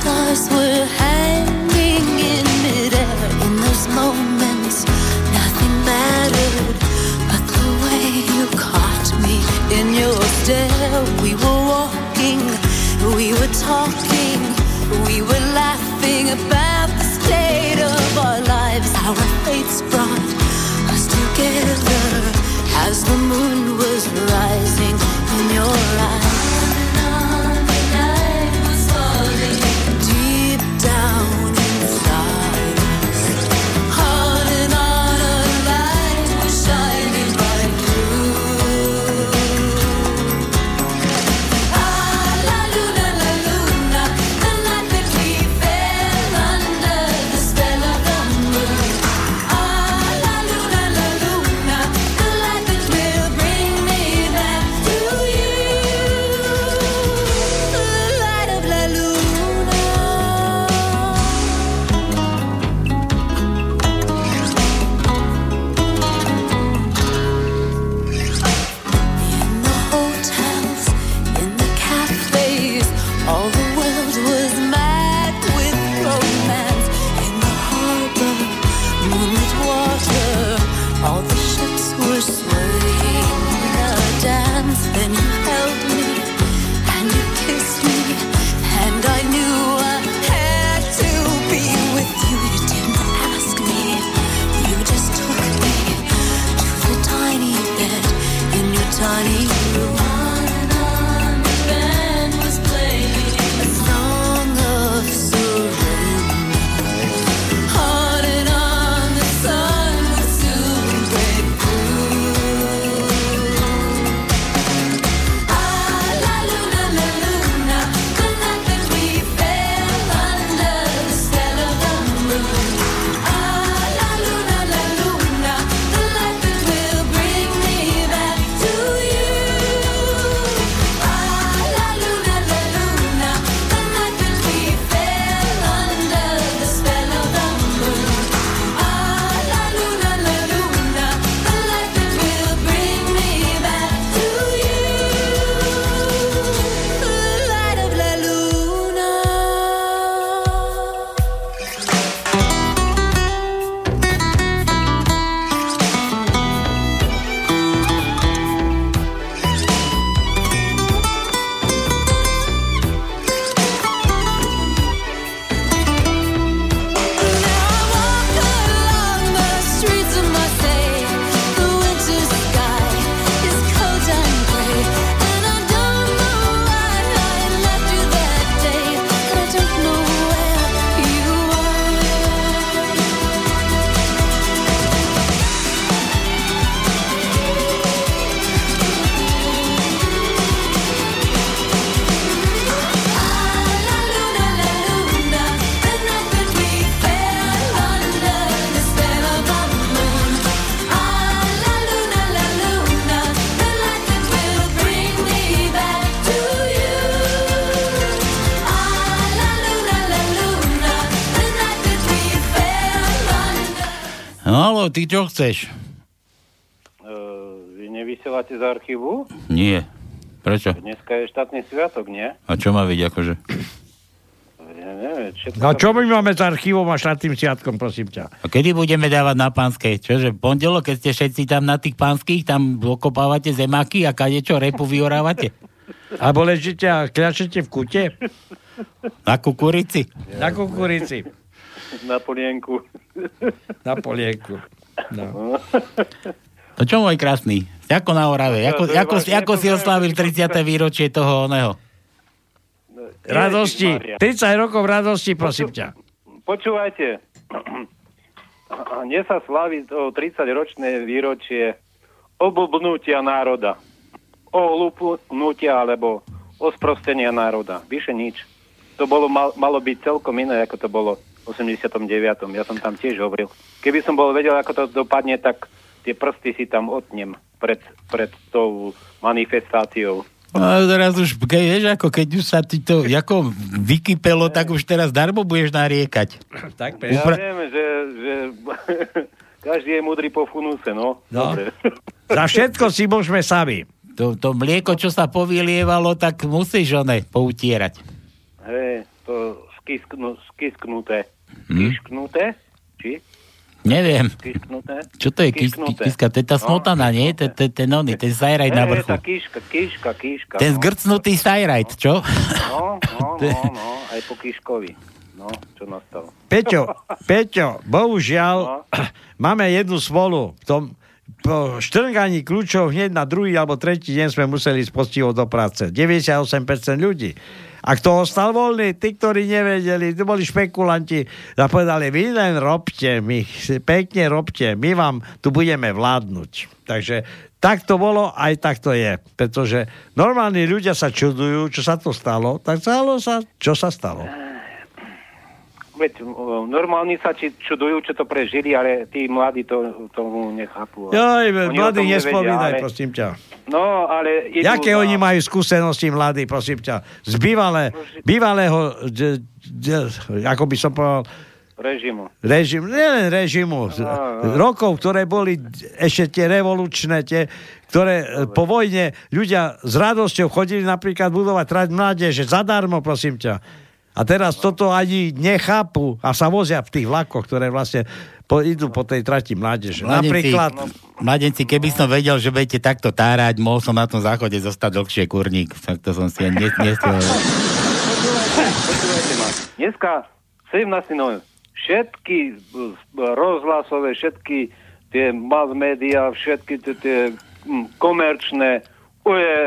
Stars were hanging in midair. In those moments, nothing mattered We were walking, we were talking, we were laughing about the state of our lives. Our fates brought us together as the moon was rising in your eyes. Ty čo chceš? Uh, vy nevysielate z archívu? Nie. Prečo? Dneska je štátny sviatok, nie? A čo má byť akože? Ja neviem, všetko... No čo my máme s archívom a štátnym sviatkom, prosím ťa? A kedy budeme dávať na pánskej? Čože, v pondelok, keď ste všetci tam na tých pánskych, tam okopávate zemáky a kadečo repu vyorávate? [laughs] Alebo ležíte a kľačete v kute? Na kukurici? Na kukurici. Na polienku. Na polienku. No. No čo môj krásny? Ako na Orave? Ako, ako, ako si oslávil 30. výročie toho oného? Radosti. 30 rokov radosti, prosím ťa. Počúvajte. Dnes sa slaví to 30-ročné výročie oblbnutia národa. Ohlupnutia alebo osprostenia národa. Vyše nič. To bolo, mal, malo byť celkom iné, ako to bolo 89. Ja som tam tiež hovoril. Keby som bol vedel, ako to dopadne, tak tie prsty si tam otnem pred, pred tou manifestáciou. No a teraz už, keď, vieš, ako keď už sa ti to ako vykypelo, tak už teraz darmo budeš nariekať. Tak, Ja viem, že, že [laughs] každý je múdry po funuse, no. No. Dobre. [laughs] Za všetko si môžeme sami. To, to mlieko, čo sa povylievalo, tak musíš one poutierať. Hej, to skisknu, skisknuté. Hm? Kišknuté? Či? Neviem. Kišknuté? Čo to je kis, Kisknuté. kiska? To je tá smotana, nie? To je ten oný, ten sajrajt na Hej, tá vrchu. kiška, kiška, kiška. Ten no. zgrcnutý sajrajt, čo? No, no, no, [laughs] no, aj po kiškovi. No, čo nastalo. Peťo, [laughs] Peťo, bohužiaľ, [clears throat] máme jednu smolu. V tom, po štrnganí kľúčov hneď na druhý alebo tretí deň sme museli ísť do práce. 98% ľudí. A kto ostal voľný? Tí, ktorí nevedeli, to boli špekulanti a povedali, vy len robte, my, pekne robte, my vám tu budeme vládnuť. Takže tak to bolo, aj tak to je. Pretože normálni ľudia sa čudujú, čo sa to stalo, tak stalo sa, čo sa stalo. Veď normálni sa či čudujú, čo to prežili, ale tí mladí to, tomu nechápu. Joj, Oni mladí nespomínaj, ale- prosím ťa. No, ale... idú Jaké na- oni majú skúsenosti mladí, prosím ťa? Z bývalé, bývalého, d, d, ako by som povedal, Režimu. režim, nielen režimu, z, rokov, ktoré boli ešte tie revolučné, tie, ktoré e, po vojne ľudia s radosťou chodili napríklad budovať trať mládeže zadarmo, prosím ťa. A teraz toto ani nechápu a sa vozia v tých vlakoch, ktoré vlastne po, idú po tej trati mládeže. Mladenci, Napríklad, mladenci, keby som vedel, že budete takto tárať, mohol som na tom záchode zostať dlhšie kurník. Tak to som si ani nes- nestiel. Dneska 17. november. Všetky rozhlasové, všetky tie mass media, všetky tie, tie mm, komerčné,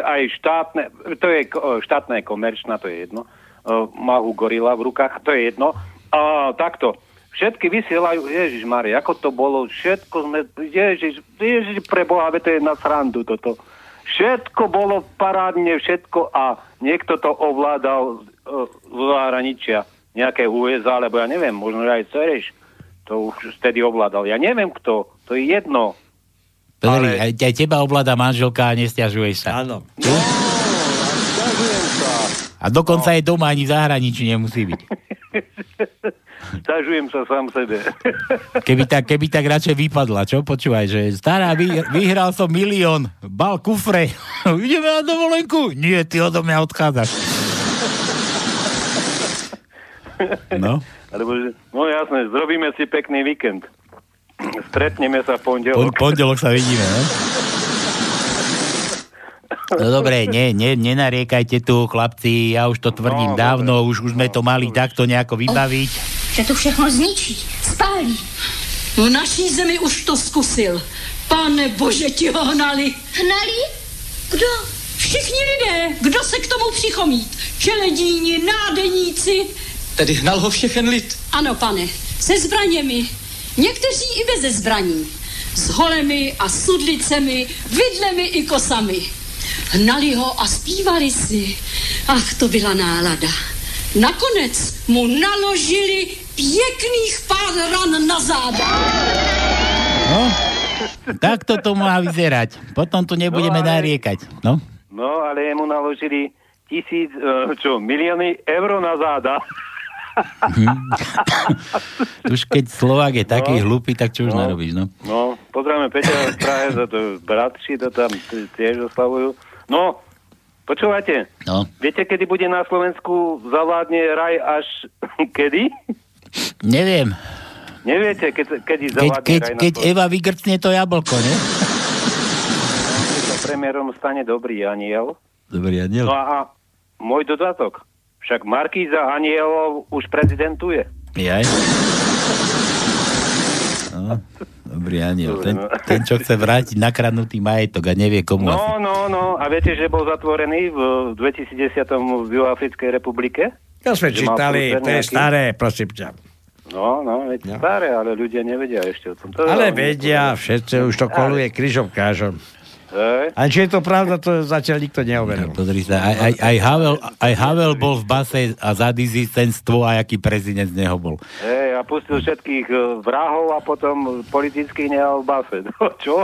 aj štátne, to je je komerčná, to je jedno, uh, mahu gorila v rukách, to je jedno. A takto. Všetky vysielajú, Ježiš Maria, ako to bolo, všetko sme, Ježiš, Ježiš pre Boha, to je na srandu toto. Všetko bolo parádne, všetko a niekto to ovládal uh, z zahraničia. Nejaké USA, alebo ja neviem, možno aj Cereš to už vtedy ovládal. Ja neviem kto, to je jedno. Pozri, aj, aj teba ovláda manželka a nestiažuješ sa. Áno. A dokonca aj doma ani v zahraničí nemusí byť. [laughs] Stažujem sa sám sebe. [laughs] Keby tak, keby tak radšej vypadla, čo? Počúvaj, že stará, vy, vyhral som milión, bal kufre, [laughs] ideme na dovolenku. Nie, ty odo mňa odchádzaš. No. Alebo, že- no jasné, zrobíme si pekný víkend. Stretneme sa v Po, pondelok. pondelok sa vidíme, no? No dobre, ne, ne, nenariekajte tu, chlapci, ja už to tvrdím No, dávno, už, už sme to mali takto nejako vybaviť. Že to všechno zničí, spálí. V naší zemi už to zkusil. Pane bože, ti ho hnali. Hnali? Kdo? Všichni lidé, kdo se k tomu přichomít. Čeledíni, nádeníci. Tedy hnal ho všechen lid. Ano, pane, se zbraněmi. Někteří i beze zbraní. S holemi a sudlicemi, vidlemi i kosami. Hnali ho a zpívali si. Ach, to byla nálada. Nakonec mu naložili pěkných pár ran na záda. No, takto to má vyzerať. Potom tu nebudeme No, ale- nariekať. No. No, ale mu naložili tisíc, eh, čo, milióny eur na záda. [laughs] Už keď Slovák je taký No. hlupý, tak čo už No. narobíš, no? No, pozdravíme Peťa z Prahe, za to bratši to tam tiež oslavujú. No, počúvate, No. viete, kedy bude na Slovensku zavládne raj až [laughs] kedy? Neviem. Neviete, keď, kedy zavládne keď, raj na keď? Eva vygrcne to jablko, ne? Sa premiérom stane dobrý aniel. Dobrý aniel. No a, a môj dodatok. Však Markíza anielov už prezidentuje. Jaj. No, dobrý aniel. Ten, ten, čo chce vrátiť nakradnutý majetok a nevie komu asi. No, no, no. A viete, že bol zatvorený v 2010 v Juhoafrickej republike? To sme čítali, to je nejaký? staré, prosím ťa. No, no, veď no. staré, ale ľudia nevedia ešte o tom. To Ale vedia, všetci už to koluje kryžom kážom. Hej. A či je to pravda, to zatiaľ nikto neoveril. Pozri sa, aj, aj, aj, Havel, aj Havel bol v base a za dizistenstvo a aký prezident z neho bol. Hej, a pustil všetkých e, vrahov a potom politických nehal v base. [laughs] No, čo?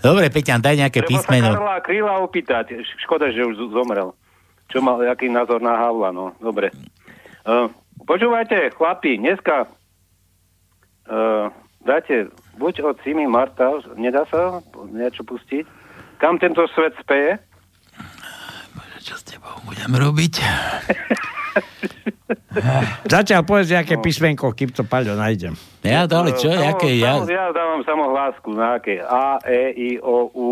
Dobre, Peťan, daj nejaké Treba písmeno. sa Karla Kryla opýtať. Škoda, že už zomrel. Čo mal, aký názor na Havla, no. Dobre. Uh, počúvajte, chlapi, dneska uh, dáte buď od Simi Marta, nedá sa niečo pustiť? Kam tento svet speje? Budem robiť. [laughs] Zatiaľ povedz nejaké písmenko, kým to Paľo nájdem. Ja to ale čo, Samo- aké ja... samo- ja dávam samohlásku na aké. A, E, I, O, U.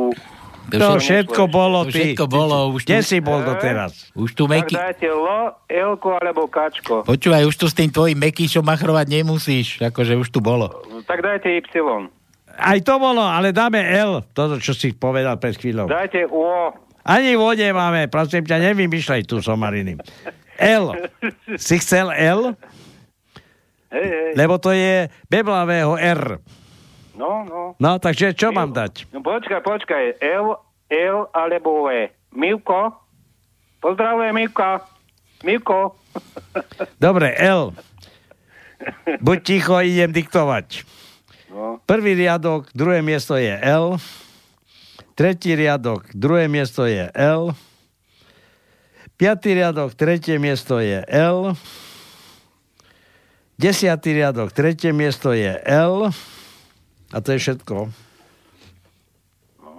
To všetko bolo, to ty. všetko bolo, už Kde tu- si bol doteraz? Už tu Tak Meky... dajte Lo, Elko alebo Kačko. Počúvaj, už tu s tým tvojim Mekíšom machrovať nemusíš, akože už tu bolo. Tak dajte Y. Aj to bolo, ale dáme L, toto, čo si povedal pred chvíľou. Dajte O. Ani vode máme, prosím ťa, nevymýšľaj tu somariny. L. Si chcel L? Hej, hej. Lebo to je beblavého R. No, no. No, takže čo mám dať? No počkaj, počkaj. L, L alebo E. Mivko? Pozdravujem, Mivka. Mivko. Dobre, L. [laughs] Buď ticho, idem diktovať. No. Prvý riadok, druhé miesto je L. Tretí riadok, druhé miesto je L. Piatý riadok, tretie miesto je L. Desiatý riadok, tretie miesto je L. A to je všetko. No?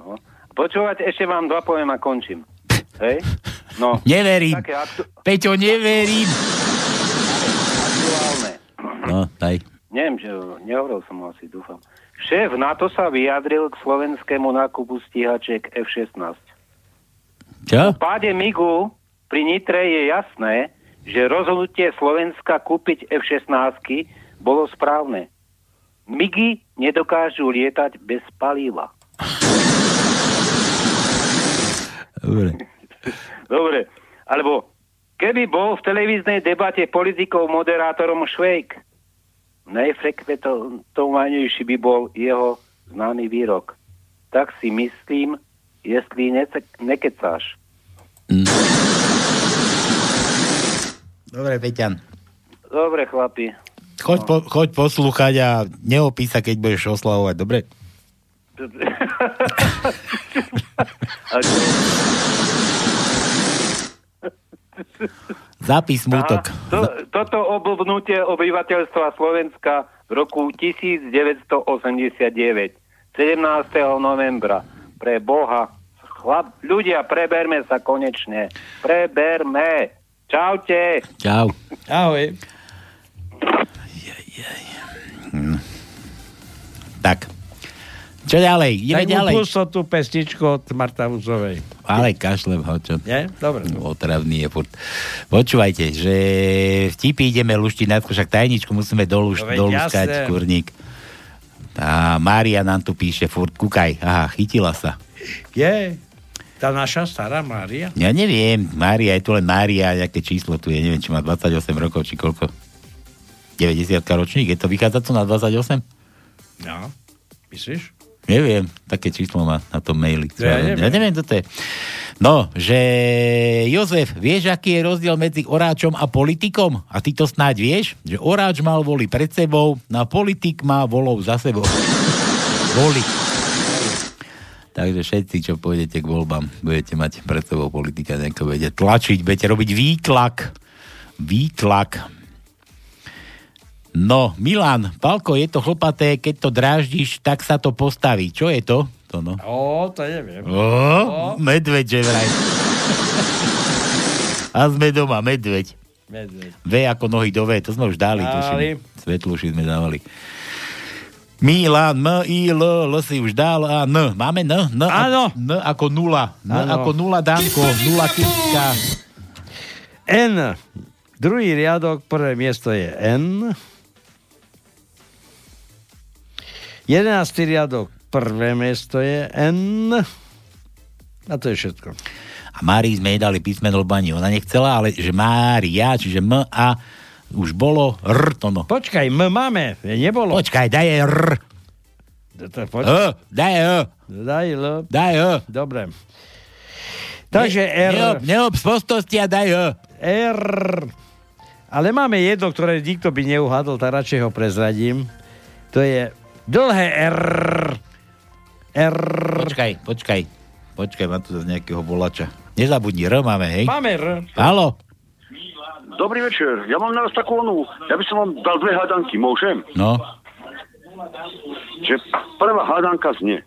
no. Počúvať, ešte vám dva poviem a končím. Hej? No. Neverím. Aktu- Peťo, neverím. No, daj. Neviem, že nehovoril som asi, dúfam. Šéf NATO sa vyjadril k slovenskému nákupu stíhačiek F-16. Čo? V páde MIGu pri Nitre je jasné, že rozhodnutie Slovenska kúpiť F-16 bolo správne. MIGy nedokážu lietať bez palíva. Dobre. Dobre. Alebo keby bol v televíznej debate politikov moderátorom Švejk, najfrekventovanejší by bol jeho známy výrok. Tak si myslím, jestli nece- nekecáš. Dobre, Peťan. Dobre, chlapi. Choď, po, choď poslúchať a neopísa, keď budeš oslavovať, dobre? [laughs] Čo? [laughs] Zápis smutok. To, toto oblbnutie obyvateľstva Slovenska v roku 1989, 17. novembra. Pre Boha. Chlap, ľudia, preberme sa konečne. Preberme. Čaute. Čau. Ahoj. Hm. Tak. Čo ďalej? Ideme Tak ďalej. pusto tú pestičku od Marta Vúzovej. Ale kašlem ho, čo? Nie? Dobre. Otravný je furt. Počúvajte, že vtipy ideme luštiť na však tajničku musíme doluš, No kurník. Tá Mária nám tu píše furt, kúkaj, aha, chytila sa. Je. Tá naša stará Mária? Ja neviem, Mária, je tu len Mária, nejaké číslo tu je, neviem, či má 28 rokov, či koľko. 90 ročník, je to, vychádza to na 28? No. Myslíš? Neviem, také číslo má na tom maili. Ja neviem. ja neviem, toto je. No, že Jozef, vieš, aký je rozdiel medzi oráčom a politikom? A ty to snáď vieš? Že oráč mal voli pred sebou, na politik má volov za sebou. Voli. Takže všetci, čo pôjdete k voľbám, budete mať pred sebou politika nejako bude tlačiť, budete robiť výtlak. Výtlak. No, Milan, Palko, je to chlpaté, keď to dráždiš, tak sa to postaví. Čo je to? To no. Ó, to neviem. Ó, medveď, že vraj. A sme doma, medveď. Medveď. V ako nohy do V, to sme už dali. Dali. Svetluši sme dávali. Milan, M, I, L, L si už dal a N. Máme N? N, Áno. N ako nula. N Áno. ako nula Danko, nula Kitka. N. Druhý riadok, prvé miesto je N. Jedenáctý riadok, prvé miesto je N. A to je všetko. A Márii sme jej dali písmeno, lebo ani ona nechcela, ale že Mária, čiže M a už bolo R to no. Počkaj, M máme, nebolo. Počkaj, daj R. E, daj E. Daj L. Daj E. Dobre. Takže R. Neob, neob z postosti a daj E. R. Ale máme jedno, ktoré nikto by neuhadol, tak radšej ho prezradím. To je dlhé R. R. Počkaj, počkaj. Počkaj, mám tu zase nejakého volača. Nezabudni, R máme, hej? Máme R. Halo? Dobrý večer, ja mám na vás takú onu, ja by som vám dal dve hádanky, môžem? No. Že prvá hádanka znie,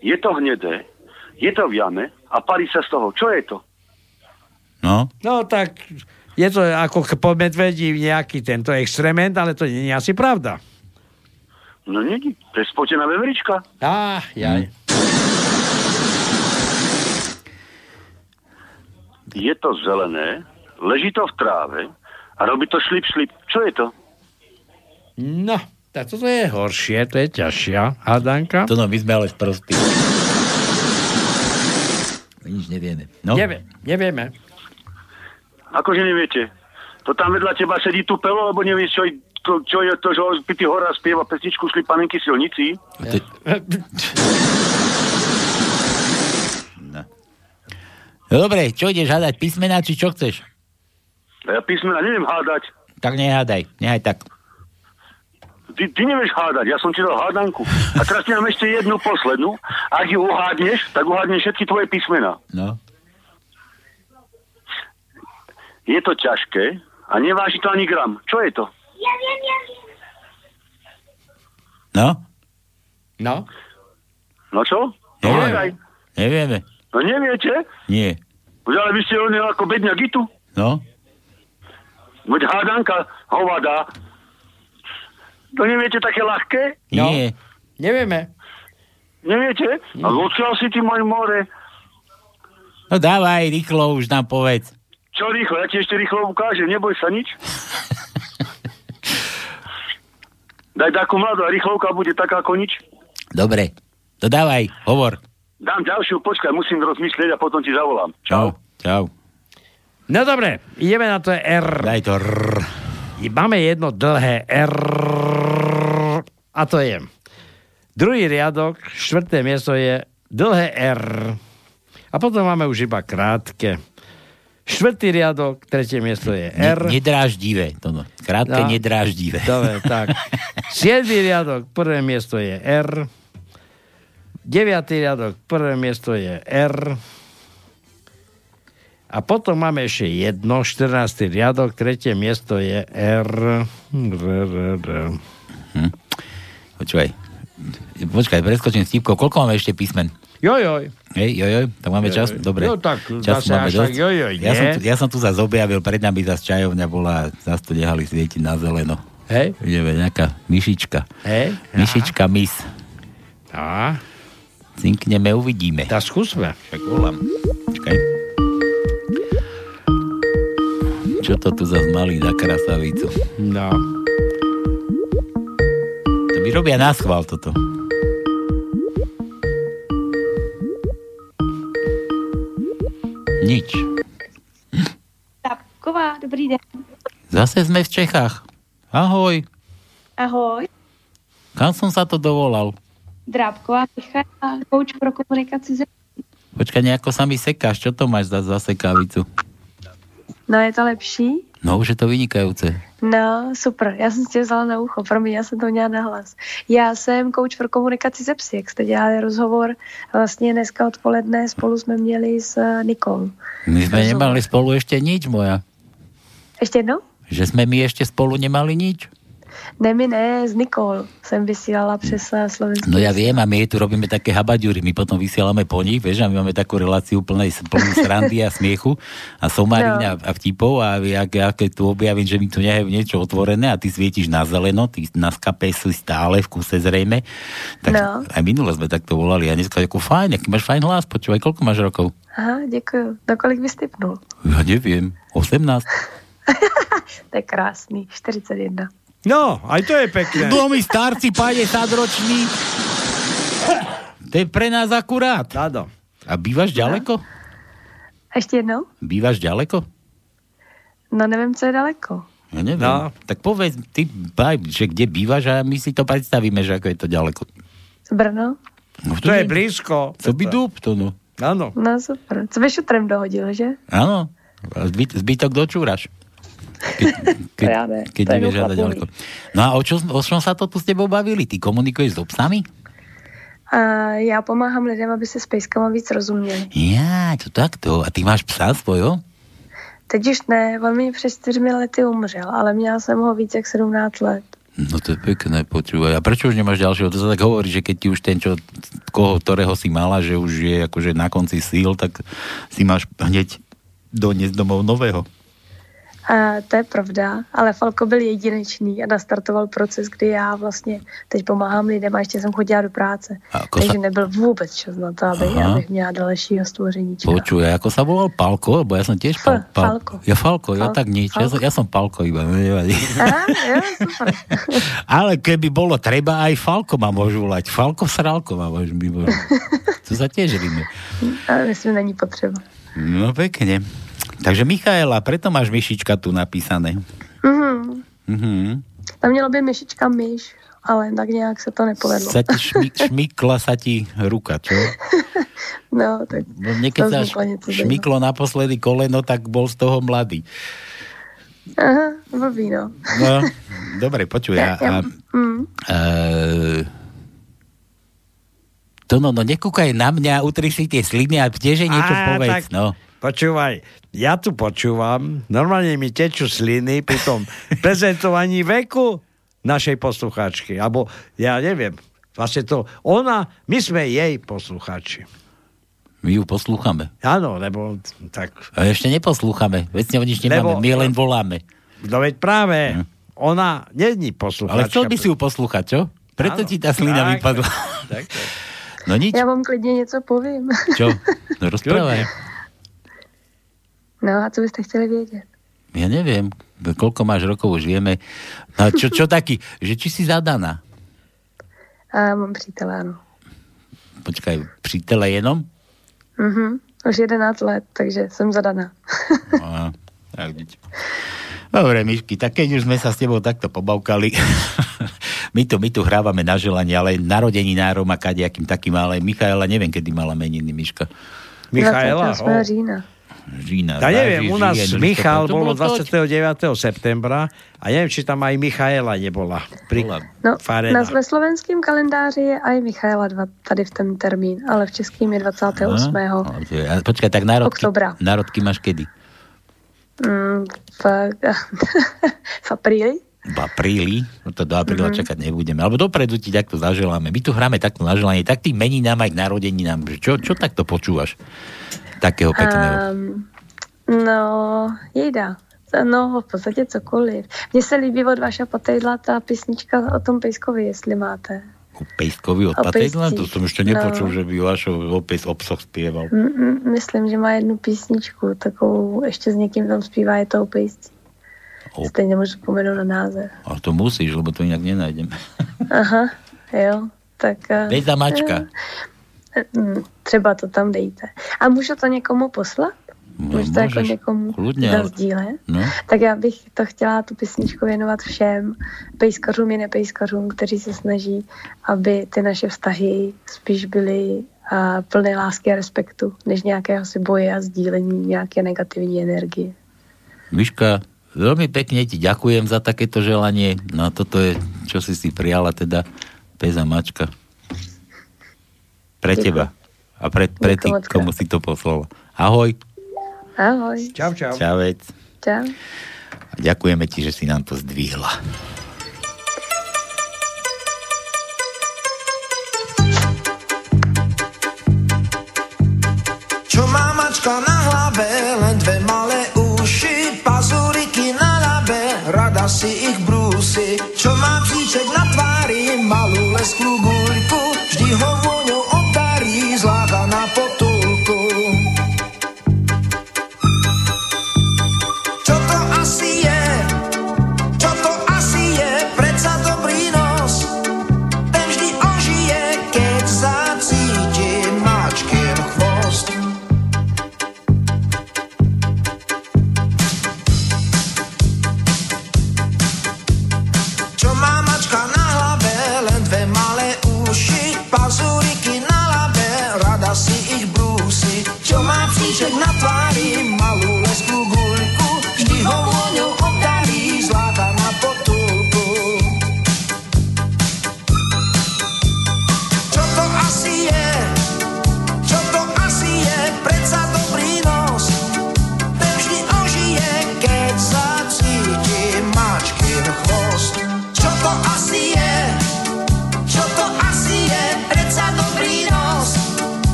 je to hnedé, je to v jame a parí sa z toho. Čo je to? No. No tak je to ako po medvedí nejaký tento extrement, ale to nie je asi pravda. No nie, to je spotená veverička. Á, jaj. Je to zelené, leží to v tráve a robí to šlip, šlip. Čo je to? No, tak toto je horšie, to je ťažšia hádanka. To no, my sme ale sprostí. Nič nevieme. No. Nevie, nevieme. Akože neviete. To tam vedľa teba sedí tu pelo, lebo nevieš, čo, to, čo je to, že Pity Hora spieva pesničku Šli panenky silnici. No dobre, čo ideš hádať? Písmená, či čo chceš? A ja písmena neviem hádať. Tak nehádaj, nehaj tak. Ty, ty nevieš hádať, ja som ti dal hádanku. A teraz ti dám ešte jednu poslednú. Ak ju uhádneš, tak uhádneš všetky tvoje písmena. No. Je to ťažké a neváži to ani gram. Čo je to? Ja viem, ja viem. No? No? No čo? No, Nevieme. Nevieme. No neviete? Nie. Veď Ale vy ste oni ako bedňa gitu. No? Veď hádanka, hovada. To neviete také ľahké? No. Nie. Nevieme. Neviete? A odkiaľ si ty môj more? No dávaj, rýchlo už nám povedz. Čo rýchlo? Ja ti ešte rýchlo ukážem, neboj sa nič. [laughs] Daj takú mladú a rýchlovka bude taká ako nič. Dobre. To dávaj, hovor. Dám ďalšiu, počkaj, musím rozmyslieť a potom ti zavolám. Čau. Čau. No dobre, ideme na to R. Daj to R. I Máme jedno dlhé R. A to je. Druhý riadok, štvrté miesto je dlhé R. A potom máme už iba krátke. Štvrtý riadok, tretie miesto je R. Ne, nedráždivé. To no. Krátke, No. nedráždivé. Dobre, tak. [laughs] Siedmý riadok, prvé miesto je R. Deviatý riadok, prvé miesto je R. A potom máme ešte jedno, 14. riadok, tretie miesto je R. R, R, R. Počúvaj. Počkaj, preskočím Stívko. Koľko máme ešte písmen? Jojoj. Hej, jojoj, tak máme Jojoj. čas? Dobre. No tak, Čas máme až dosť. tak jojoj, ja, som nie? tu, ja som tu zase objavil, pred nami zase čajovňa bola, zase to nehali svietiť na zeleno. Hej. Ideme, nejaká myšička. Hej. Myšička mis. A? Cinkneme, uvidíme. Tak skúsme. Však volám. Čakaj. Čo to tu zase mali na krasavicu? No. To mi robia na schvál toto. Nič. Tapková, dobrý den. Zase sme v Čechách. Ahoj. Ahoj. Kam som sa to dovolal? Drábková Michaela, kouč pro komunikaci ze... Počkaj, nejako sa mi sekáš. Čo to máš za zasekavicu? No je to lepší? No už je to vynikajúce. No, super. Já jsem si tě vzala na ucho. Promiň, já jsem to měla na hlas. Já jsem coach pro komunikaci ze psy, jak jste dělali rozhovor. Vlastně dneska odpoledne spolu jsme měli s eh, Nikol. My sme nemali spolu ešte nič, moja. Ještě jednou? Že sme my ešte spolu nemali nič. Ne, my ne, s Nikol jsem vysílala přes eh, slovenský. No ja viem, a my tu robíme také habaďury, my potom vysielame po nich, vieš, a my máme takú reláciu plnej, plnú srandy a smiechu a somarín No. a, vtipov a ja, ja keď tu objavím, že mi tu nehajú niečo otvorené a ty svietiš na zeleno, ty na skape si stále v kuse zrejme, tak No. aj minule sme takto volali a dneska ako fajn, aký máš fajn hlas, počúvaj, koľko máš rokov? Aha, děkuju. Do kolik bys typnul? Ja neviem, 18. [laughs] To je krásný. 41. No, aj to je pekné. No my starci 50 roční. To je pre nás akurát. Áno. A bývaš ďaleko? Ještě jednou? Bývaš ďaleko? No nevím, co je daleko. Ja neviem. No. Tak povedz, ty, že kde bývaš a my si to predstavíme, že ako je to ďaleko. Brno? No, To je blízko. To by dúb, to no. Áno. No super. Co by šutrem dohodil, že? Áno. Zbytok dočúraš. Keď, [laughs] keď, Ja ne, keď nevieš uchlapuný. ďaleko. No a o, čo, o čom sa to tu s tebou bavili? Ty komunikuješ s obsami? A já pomáhám lidem, aby se s pejskama víc rozuměli. Ja, to takto. A ty máš psa svojho? Teď už ne, on mi před čtyřmi lety umřel, ale měla jsem ho víc jak 17 let. No to je pekné, počúvaj. A prečo už nemáš ďalšieho? To sa tak hovorí, že keď ti už ten, čo, koho, ktorého si mala, že už je akože na konci síl, tak si máš hneď doniesť domov nového. A to je pravda, ale Falko byl jedinečný a nastartoval proces, kdy já vlastně teď pomáhám lidem a ještě jsem chodila do práce. ako Takže sa- nebyl vůbec čas na to, aby, Aha. abych měla dalšího stvořeníčka. Počuj, ako sa volal Palko? Lebo ja som tiež pal, F, Falko. Ja Falko, ja Fal- tak nič. Ja som, ja som Palko iba. nevadí. Aha, jo, super. [laughs] Ale keby bolo treba, aj Falko ma môžu volať. Falko Sralko ma môžu. To sa tiež ríme. [laughs] Ale myslím, není potřeba. No pekne. Takže Michaela, preto máš myšička tu napísané. Mhm. Mhm. Tam mělo by myšička myš, ale tak nějak se to nepovedlo. Sa ti šmi, [laughs] šmykla sa ti ruka, čo? [laughs] No, tak No, Niekedy to sa zajímavého. šmyklo naposledy koleno, tak bol z toho mladý. Aha, blbý, no. No, [laughs] dobre, počuj. A, a, Mm. e, to no, no, nekúkaj na mňa, utri si tie sliny a tiež niečo Á, povedz, tak no. Počúvaj, ja tu počúvam, normálne mi tečú sliny pri tom [laughs] prezentovaní veku našej poslucháčky. Alebo ja neviem, vlastne to, ona, my sme jej poslucháči. My ju poslúchame. Áno, lebo tak, A ešte neposlúchame, veď o nič nemáme, Lebo- my len voláme. no veď práve, ona není poslucháčka. Ale chcel by si ju poslúchať, čo? Preto Áno. ti tá slina Tak, vypadla. Tak, tak. No nič, Já vám klidně něco povím. čo? [laughs] No rozprávaj. No a co byste chtěli vědět? Ja neviem, koľko máš rokov, už vieme. No čo, čo taký, že či si zadaná? A mám přítele, ano. Počkaj, přítele jenom? Mhm. Už 11 let, takže jsem zadaná. No, tak vidíte. Dobre, Myšky, tak keď už sme sa s tebou takto pobavkali, [laughs] my tu, my tu hrávame na želanie, ale narodeninárom a kadejakým takým, ale Michaela, neviem, kedy mala meniny, Myška. Michaela, 28. o. října. Žína. Ja neviem, u nás žien, Michal bolo bolo toť. 29. septembra a neviem, či tam aj Michaela nebola. Pri No, Farena. na, ve slovenském kalendáři je aj Michaela dva, tady v ten termín, ale v českým je 28. Aha, a Počkaj, tak národky, Oktobra. národky máš kedy? Mm, v, [laughs] v apríli. V apríli? No to do apríla Mhm. čakať nebudeme. Alebo dopredu ti takto zaželáme. My tu hráme takto na želanie, tak tým meninám aj k narodeninám. Že Čo, čo takto počúvaš? Takého pekného. Um, no, jejda. No, v podstatě cokoliv. Mně se líbí od Vaša Patejdla ta písnička o tom Pejskovi, jestli máte. Pejskovi od o Patejdla? pejscích. To som ešte nepočul, No. že by Vašo opis obsoch spieval. M- m- myslím, že má jednu písničku, takovou, ještě s někým tam zpívá, je to o pejsci. O- Stejně můžu pomenout na název. A to musíš, lebo to inak nenájdem. Aha, jo, tak... eh, Bejza mačka. eh, mm, Třeba to tam dejte. A můžu to někomu poslat? No, Můžu to jako někomu kľudne, ale- zazdílet? No. Tak já bych to chtěla tu písničku věnovat všem pejskařům i nepejskařům, kteří se snaží, aby ty naše vztahy spíš byly a plné lásky a respektu, než nějakého si boje a sdílení nějaké negativní energie. Miška, veľmi pekne ti ďakujem za takéto želanie. No toto je, čo si si prijala teda, peza mačka. Pre teba. A pre, pre tých, komu si to poslala. Ahoj. Ahoj. Čau, čau. Čavec. Čau. A ďakujeme ti, že si nám to zdvihla. Čo má mačka na hlave, len dve malé uši, pazuriky na ľabe, rada si ich brúsi. Čo má psíček na tvári, malú lesklú guľku, vždy ho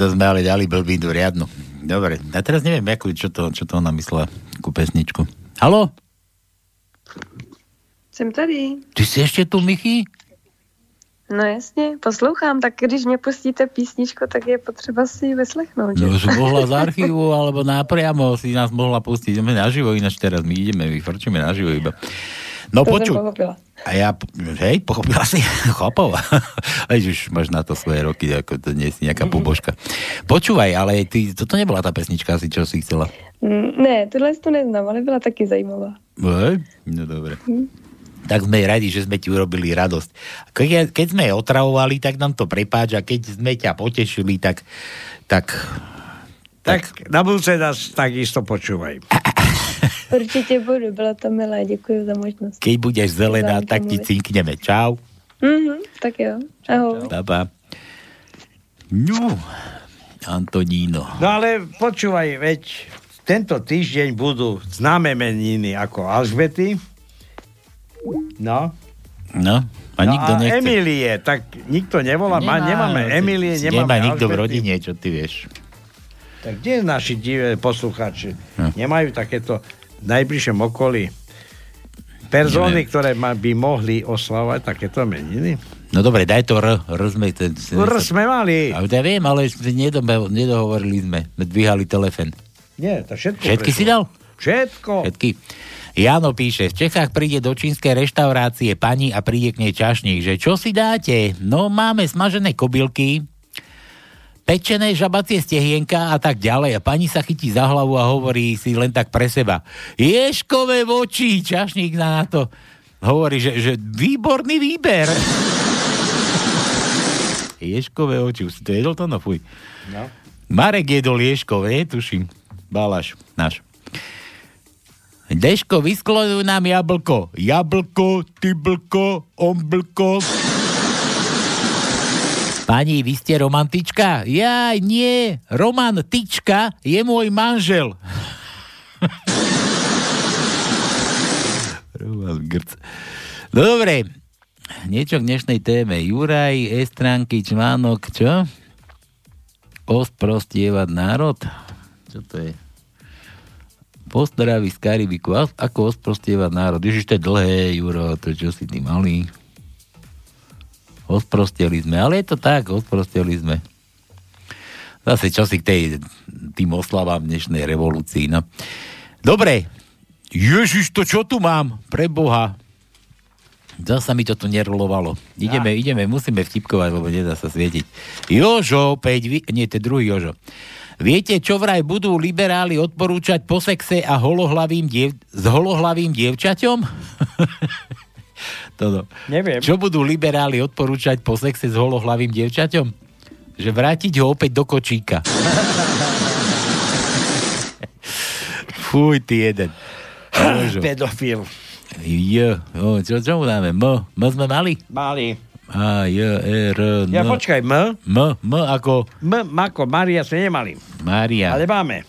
to sme ale dali blbínu riadnu. Dobre, a teraz neviem, ako, čo, to, čo to ona myslela, ku pesničku. Halo? Jsem tady. Ty si ešte tu, Michy? No jasně, poslouchám, tak když mě pustíte písničku, tak je potřeba si ji vyslechnout. že? No, si mohla z archívu, alebo napriamo si nás mohla pustiť. Ideme naživo, ináč teraz my ideme, my frčíme naživo iba. No to počuj. A ja, hej, pochopila si. [laughs] Veď už máš na to svoje roky, ako to nie si nejaká puboška. Počúvaj, ale ty, toto nebola tá pesnička asi, čo si chcela. Mm, Ne, tohle to neznám, ale byla taky zajímavá. Hej? No dobre. Hm. Tak sme radi, že sme ti urobili radosť. Keď, keď sme otravovali, tak nám to prepáč a keď sme ťa potešili, tak, tak Tak na budúce nás takisto počúvaj. [laughs] Určitě budu, bylo to milé, děkuji za možnost. keď budeš zelená, tak ti cinkneme. Čau. Mhm, tak jo, ahoj. Baba. No, Antoníno. No ale počúvaj, veď tento týždeň budú známe meniny ako Alžbety. No. No, a nikto a nechce. Emilie, tak nikto nevolá, Nemá, nemáme Emilie, nemáme Nemá nikto v rodine, čo ty vieš. Tak kde naši divé poslucháči? Hm. Nemajú takéto najbližšom okolí persóny, ktoré ma, by mohli oslavovať takéto meniny? No dobre, daj to R. R sme, ten, R sme mali. A ja viem, ale nedobe, nedohovorili sme. Dvíhali telefén. Nie, to všetko Všetky prešlo. si dal? Všetko. Všetky. Jano píše, v Čechách príde do čínskej reštaurácie pani a príde k nej čašník, že čo si dáte? No máme smažené kobylky, pečené žabacie stehienka a tak ďalej. A pani sa chytí za hlavu a hovorí si len tak pre seba. Ješkové voči, čašník na to hovorí, že, že výborný výber. Ješkové oči, už si to jedol to? No fuj. No. Marek jedol Ješkové, tuším. Balaš, náš. Deško, vysklonuj nám jablko. Jablko, tyblko, omblko. Pani, vy ste romantička? Ja, nie. Roman Tyčka je môj manžel. [laughs] Dobre, niečo k dnešnej téme. Juraj, Estranky, článok, čo? Osprostievať národ? Čo to je? Pozdraví z Karibiku. Ako osprostievať národ? Ježiš, to je dlhé, Juro, to čo si ty malý. Osprostieli sme, ale je to tak, osprostieli sme. Zase čo si k tej, tým oslavám dnešnej revolúcii, no. Dobre, Ježiš, to čo tu mám? Pre Boha. Zasa mi to tu nerolovalo. Ideme, ideme, musíme vtipkovať, lebo nedá sa svietiť. Jožo, opäť, vy... nie, to je druhý Jožo. Viete, čo vraj budú liberáli odporúčať po sexe a holohlavým diev... s holohlavým dievčaťom? [laughs] Toto. Neviem. Čo budú liberáli odporúčať po sexe s holohlavým dievčaťom? Že vrátiť ho opäť do kočíka. [laughs] Fuj, ty jeden. [laughs] Pedofil. J, o, čo, čo mu dáme? M, M sme mali? Mali. A, J, E, R, N. Ja počkaj, M. M, M ako M, ako Maria sme nemali. Mária. Ale máme.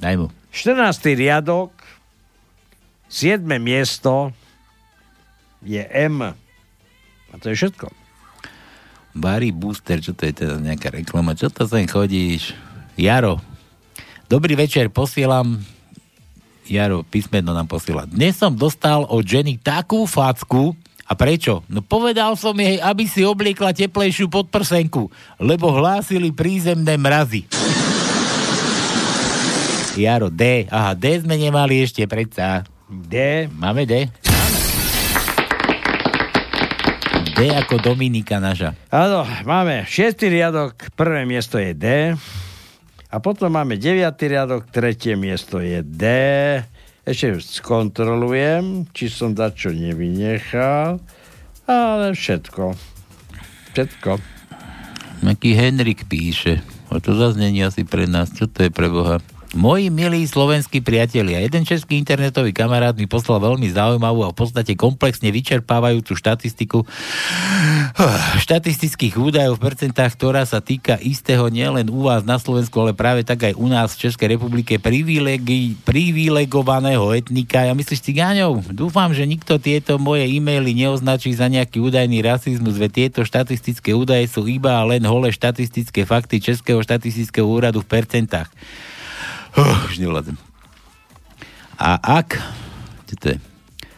Daj mu. 14. riadok, 7. miesto je M. A to je všetko. Barry Booster, čo to je teda nejaká reklama? Čo to sem chodíš? Jaro. Dobrý večer, posielam Jaro, písmeno nám posiela. Dnes som dostal od ženy takú facku, a prečo? No povedal som jej, aby si obliekla teplejšiu podprsenku, lebo hlásili prízemné mrazy. Jaro, D. Aha, D sme nemali ešte, predsa. D. Máme D? D ako Dominika naša. Áno, máme 6. riadok, prvé miesto je D. A potom máme 9. riadok, tretie miesto je D. Ešte skontrolujem, či som dačo nevynechal. Ale všetko. Všetko. Aký Henrik píše. A to zase není asi pre nás. Čo to je pre Boha? Moji milí slovenskí priatelia, jeden český internetový kamarát mi poslal veľmi zaujímavú a v podstate komplexne vyčerpávajúcu štatistiku [sighs] štatistických údajov v percentách, ktorá sa týka istého nielen u vás na Slovensku, ale práve tak aj u nás v Českej republike privilegovaného etnika. Ja myslíš cigáňov? Dúfam, že nikto tieto moje e-maily neoznačí za nejaký údajný rasizmus, veď tieto štatistické údaje sú iba len holé štatistické fakty Českého štatistického úradu v percentách. Oh, už nevládzem. A ak... Čo?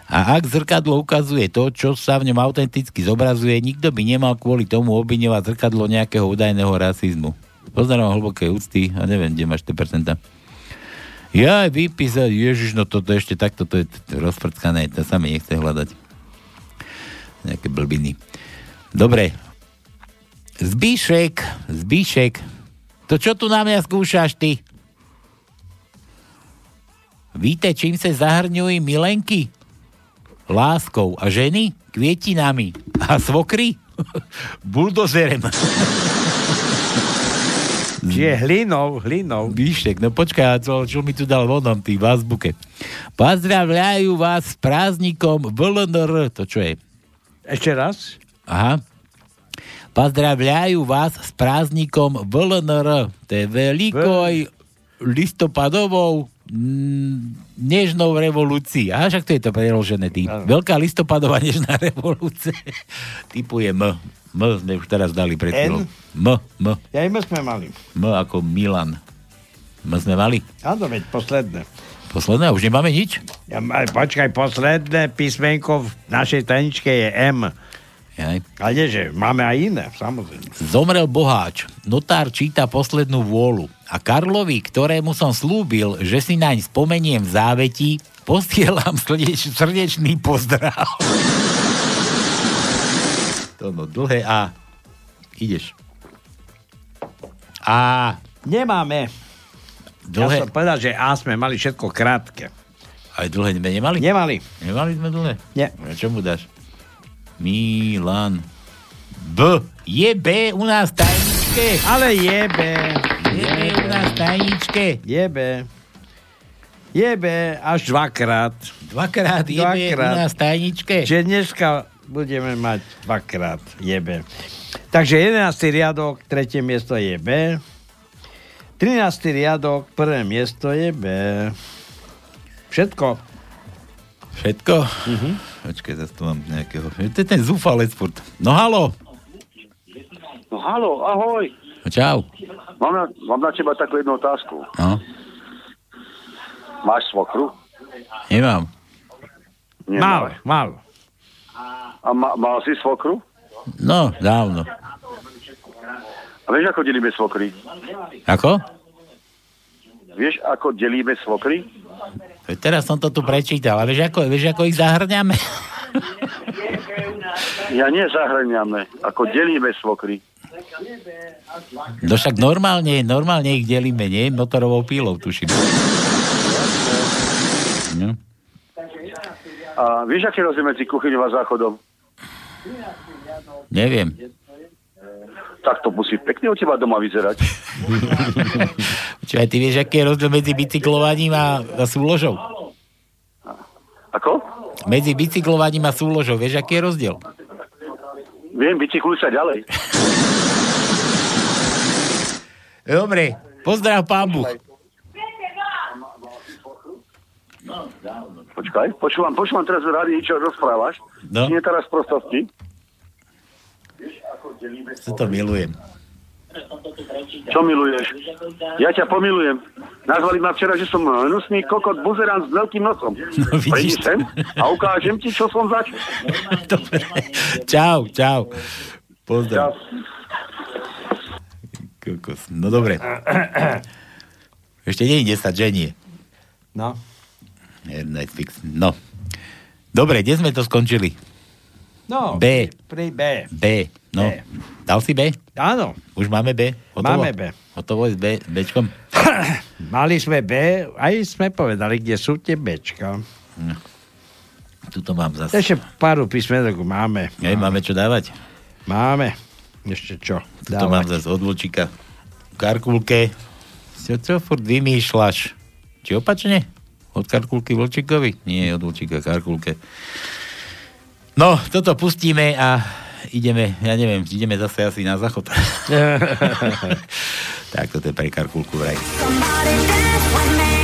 A ak zrkadlo ukazuje to, čo sa v ňom autenticky zobrazuje, nikto by nemal kvôli tomu obviňovať zrkadlo nejakého údajného rasizmu. Pozerám hlboké úcty a neviem, kde máš tie percentá. Ja aj vypísať, ježiš, no toto ešte takto, to je rozprckané, to sa mi nechce hľadať. Nejaké blbiny. Dobre. Zbíšek, Zbíšek, to čo tu na mňa skúšaš ty? Víte, čím sa zahrňujú milenky? Láskou. A ženy? Kvietinami. A svokry? [laughs] Buldozerem. Čiže hlinou, hlinou. Víšek, no počkaj, čo, čo mi tu dal vonom, tý v azbuke. Pozdravľajú vás s prázdnikom VLNR. To čo je? Ešte raz? Aha. Pozdravľajú vás s prázdnikom VLNR. To je veľkoj listopadovou mm, nežnou revolúcií. A však to je to preložené tým. Veľká listopadová nežná [laughs] revolúcia. Typuje M. M sme už teraz dali pred chvíľou. M, M. Ja im sme mali. M ako Milan. M sme mali. Áno, veď posledné. Posledné, už nemáme nič? Ja, aj, počkaj, posledné písmenko v našej tajničke je M. Jaj. Ale že máme aj iné, samozrejme. Zomrel boháč. Notár číta poslednú vôľu. A Karlovi, ktorému som slúbil, že si naň spomeniem v závetí, postielam srdeč, srdečný pozdrav. to no, dlhé A. Ideš. A. Nemáme. Dlhé. Ja som povedal, že A sme mali všetko krátke. Aj dlhé sme nemali? Nemali. Nemali sme dlhé? Nie. A čo mu dáš? Milan. B. Je B u nás tajničke. Ale je B. Je B u nás tajničke. Je B. Je B až dvakrát. Dvakrát je B u nás tajničke. Čiže dneska budeme mať dvakrát je B. Takže 11. riadok, tretie miesto je B. 13. riadok, prvé miesto je B. Všetko. Všetko? Uh-huh. Počkaj, zase tu mám nejakého... To je ten zúfalec furt. No halo. No halo, ahoj. Čau. Mám na, mám na teba takú jednu otázku. No. Máš svokru? Nemám. Mal, mal. A ma, mal si svokru? No, dávno. A vieš, ako delíme svokry? Ako? vieš, ako delíme svokry? Teraz som to tu prečítal, a vieš, ako, vieš, ako ich zahrňame? Ja nie zahrňame, ako delíme svokry. No však normálne, normálne ich delíme, nie? Motorovou pílou, tuším. No. A vieš, aký rozdiel medzi kuchyňou a záchodom? Neviem. Tak to musí pekne u teba doma vyzerať. Čo aj ty vieš, aký je rozdiel medzi bicyklovaním a, a súložou? Ako? Medzi bicyklovaním a súložou, vieš, aký je rozdiel? Viem, bicykluj sa ďalej. Dobre, pozdrav pán Buch. Počkaj, počúvam, počúvam teraz v rádi, čo rozprávaš. No. Nie teraz prostosti. Co to milujem. Čo miluješ? Ja ťa pomilujem. Nazvali ma včera, že som hnusný kokot buzerant s veľkým nosom. No, Prídi sem a ukážem ti, čo som zač. Čau, čau. Pozdrav. Kokos. No dobre. Ešte nie je 10, že nie? No. Netflix. No. Dobre, kde sme to skončili? No, B. Pri B. B. No. B. Dal si B? Áno. Už máme B? Hotovo? Máme B. Hotovo je s B, Bčkom? [clears throat] Mali sme B, aj sme povedali, kde sú tie Bčka. Tuto mám zase. Ešte pár písmenok máme. Hej, máme čo dávať? Máme. Ešte čo? Tuto mám zase od Vlčíka. Karkulke. Čo, čo furt vymýšľaš? Či opačne? Od Karkulky Vlčíkovi? Nie, od Vlčíka Karkulke. No, toto pustíme a ideme, ja neviem, ideme zase asi na záchod. [laughs] [laughs] tak toto je pre Karkulku vraj. Vieš,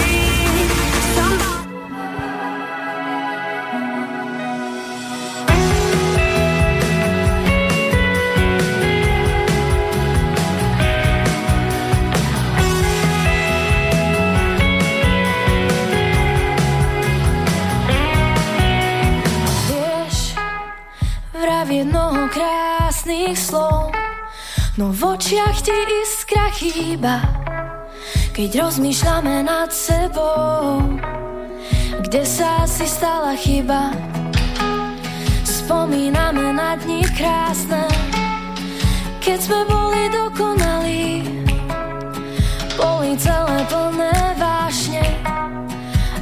krásnych slov, no v očiach ti iskra chýba, keď rozmýšľame nad sebou. Kde sa asi stala chyba? Spomíname na dni krásne, keď sme boli dokonalí. Boli celé plné vášne,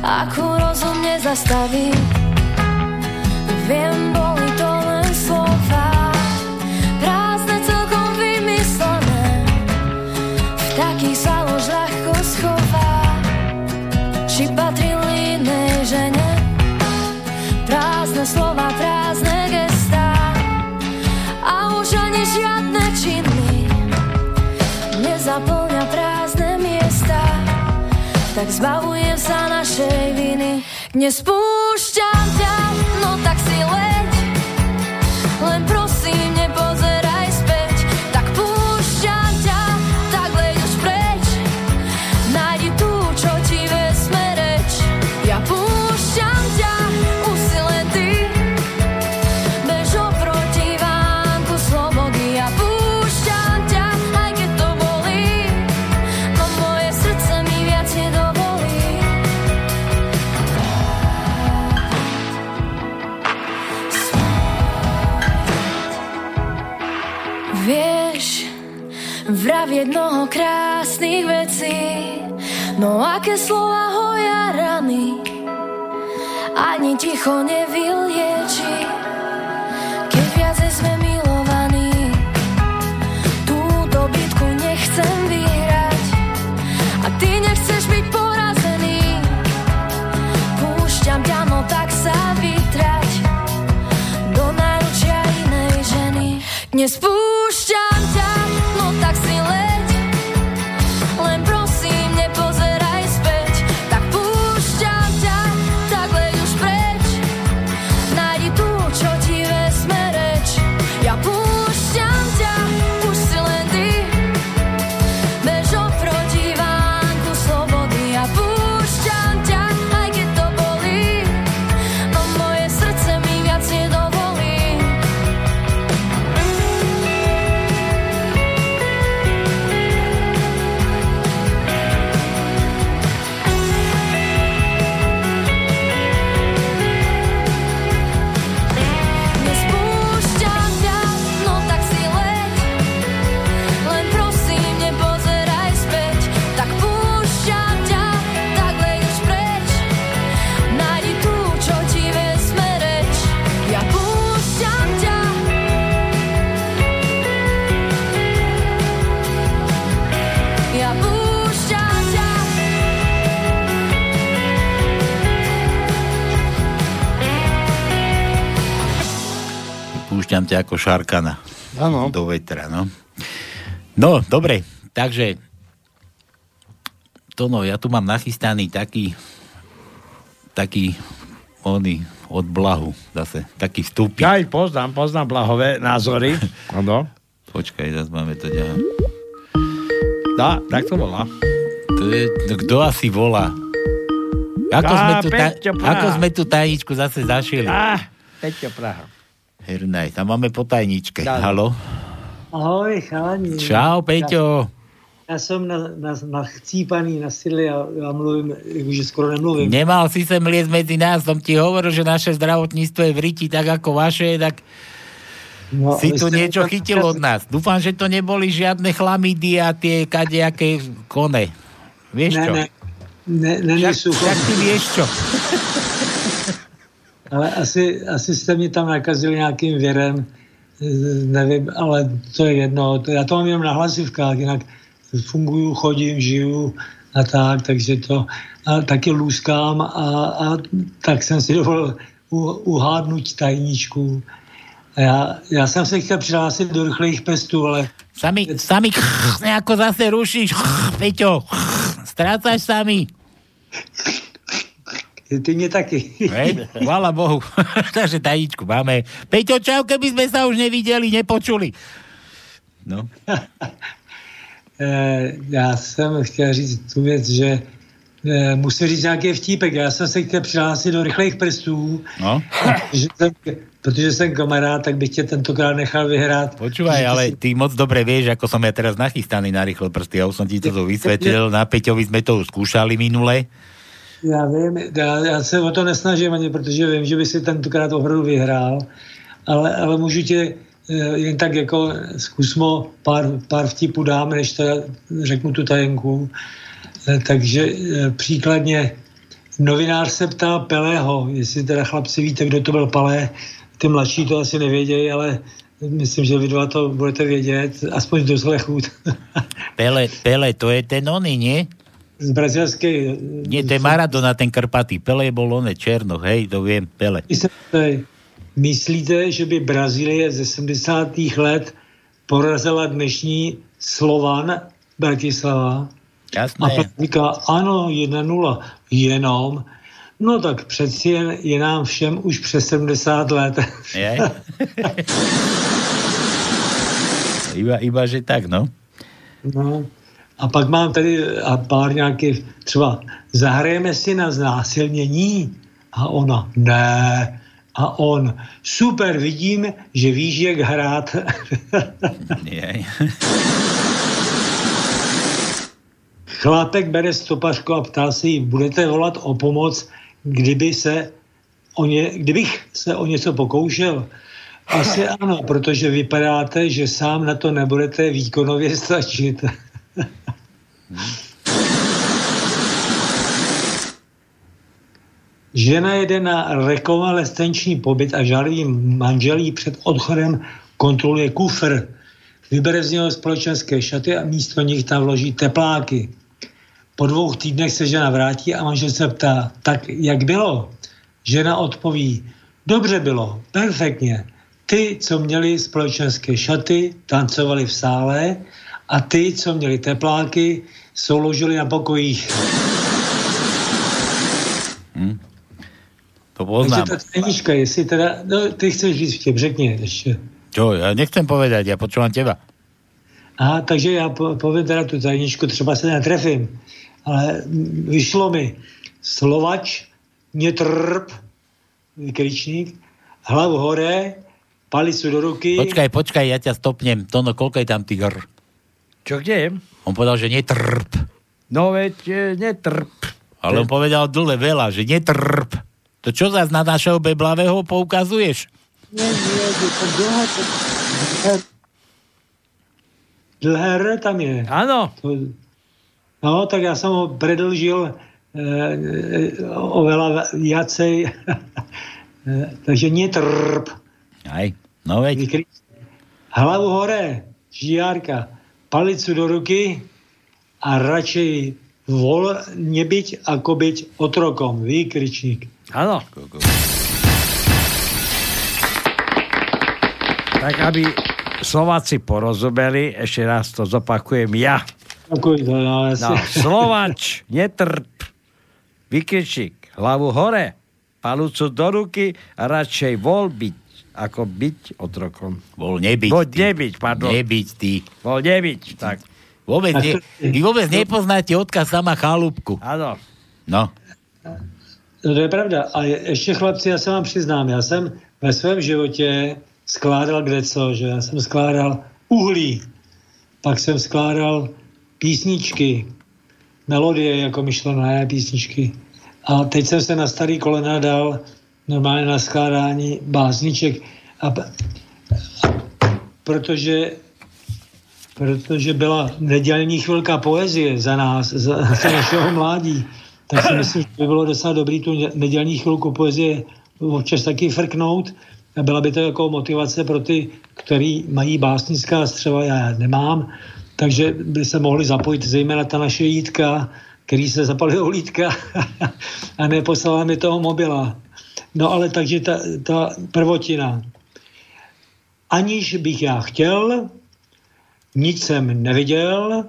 akú rozum nezastaví. Viem, boli lož ľahko schová, či patrili inej žene. Prázdne slova, prázdne gestá a už ani žiadne činy nezaplňa prázdne miesta. Tak zbavujem sa našej viny, nespúšťam ťa, no tak si leď. Len prosím, aké slova hoja rany, ani ticho nevylieči. Keď viacej milovaní, túto bitku nechcem vyhrať a ty nechceš byť porazený. Púšťam ťa, no tak sa vytrať do náručia ženy. Nespúšťam Ťa ako šarkana. Áno. Do vetra, no. No, dobre, takže to no, ja tu mám nachystaný taký taký oný od blahu zase, taký vstupy. Aj poznám, poznám blahové názory. [laughs] Áno. Počkaj, zase máme to ďalej. Dá, tak to volá. To je, no, kto asi volá? Ako, Á, sme tu, ta, ako sme tu tajničku zase zašili? Á, Peťo Praha. Hernaj, tam máme po tajničke. Dá. Halo? Ahoj, chalani. Čau, Peťo. Já, já jsem na, na, nachcípaný na sily a já mluvím, jakože skoro nemluvím. Nemal si sem liesť medzi nás, som ti hovoril, že naše zdravotníctvo je v riti tak ako vaše, tak No, si tu niečo chytil od nás. Dúfam, že to neboli žiadne chlamidy a tie kadejaké kone. Vieš Ne, čo? ne, ne, ne, Však, však ty vieš čo? Ale asi, asi jste mě tam nakazili nějakým věrem, nevím, ale to je jedno. Já to mám jenom na hlasivkách, jinak funguju, chodím, žiju a tak, takže to a taky lůskám a, a tak jsem si dovolil uhádnout tajničku. A já, já jsem se chtěl přihlásit do rychlých pestů, ale Sami, sami nejako zase rušíš, Peťo. Strácaš sami. [laughs] ty mě taky. Hej, chvála Bohu. [laughs] Takže tajičku máme. Peťo, čau, keby sme sa už nevideli, nepočuli. No. [laughs] Eh, já jsem chtěl říct tu věc, že eh, musím říct nějaký vtípek. Já jsem se chtěl přihlásit do rychlých prstů, No. protože jsem, protože jsem kamarád, tak bych tě tentokrát nechal vyhrát. Počúvaj, ale ty moc dobre vieš, ako som ja teraz nachystaný na rýchle prsty. Ja už som ti to [laughs] vysvetlil. Na Peťovi sme to už skúšali minule. Já vím, já, já se o to nesnažím ani, protože vím, že by si tentokrát opravdu vyhrál, ale, ale můžu tě eh, jen tak jako zkusmo pár, pár vtipů dám, než to řeknu tu tajenku. Eh, Takže eh, příkladně novinář se ptá Pelého, jestli teda chlapci víte, kdo to byl Pelé, ty mladší to asi nevědějí, ale myslím, že vy dva to budete vědět, aspoň do slechu. [laughs] Pele, Pele, to je ten oný, nie? Z brazilské... Nie, to je Maradona, ten krpatý. Pele bol oné černo, hej, to viem, Pele. Myslíte, že by Brazílie ze 70. let porazila dnešní Slovan Bratislava? Jasné. A pak říká, ano, 1-0, jenom. No tak přeci jen je nám všem už přes 70 let. Je? [laughs] iba, iba, že tak, no. No. A pak mám tady a pár nějakých, třeba zahrajeme si na znásilnění a ona, ne. A on, super, vidím, že víš, jak hrát. [laughs] Chlápek bere stopařku a ptá se jí, budete volat o pomoc, kdyby se o ně, kdybych se o něco pokoušel? Asi ano, protože vypadáte, že sám na to nebudete výkonově stačit. [laughs] Žena jede na rekonvalescenční pobyt a žádný manžel jí před odchodem kontroluje kufr. Vybere z něho společenské šaty a místo nich tam vloží tepláky. Po dvou týdnech se žena vrátí a manžel se ptá, tak jak bylo? Žena odpoví, dobře bylo, perfektně. Ty, co měli společenské šaty, tancovali v sále a ty, co měli tepláky, souložili na pokojích. To poznám. Takže ta tajnička, jestli teda, no, ty chceš říct vtip, řekni ještě. Čo, ja nechcem povedať, ja počúvam teba. Aha, takže já po, povím teda tu tajničku, třeba se netrefím. Ale vyšlo mi Slovač, netrp, vykričník, hlavu hore, palicu do ruky. Počkaj, počkaj, ja ťa stopnem. Tono, koľko je tam tých r? Čo kde je? On povedal, že netrp. No veď e, netrp. Ale on povedal dlhé veľa, že netrp. To čo zás na našeho beblavého poukazuješ? Nie, nie, dlhé, dlhé R tam je. Áno. No, tak já jsem ho predlžil e, e, oveľa viacej. [laughs] e, takže netrp. Aj, no veď. Hlavu hore, žiárka, palicu do ruky a radšej vol nebyť ako byť otrokom. Výkričník. Áno. Tak aby Slováci porozumeli, ešte raz to zopakujem ja. No. No, Slovač, netrp, vykričík, hlavu hore, palúcu do ruky a radšej vol byť, ako byť otrokom. Vol nebyť. Vol ty. nebyť, pardon. Nebyť ty. Vol nebyť, tak. Vôbec, ne, vy vôbec nepoznáte odkaz sama chalúbku. Áno. No. To je pravda. A je- ještě chlapci, já se vám přiznám, já jsem ve svém životě skládal kdeco, že já jsem skládal uhlí, pak jsem skládal písničky, melodie jako myšlené písničky. A teď jsem se na starý kolena dal normálně na skládání básniček. A, a protože protože byla nedělní chvilka poezie za nás, za, za našeho mládí, tak si myslím, že by bylo docela dobrý tu ne- nedělní chvilku poezie občas taky frknout. A byla by to jako motivace pro ty, který mají básnická střeva, já nemám, takže by se mohli zapojit zejména ta naše jítka, který se zapalil lítka [laughs] a neposlala mi toho mobila. No ale takže ta, ta prvotina. Aniž bych já chtěl, nic jsem neviděl,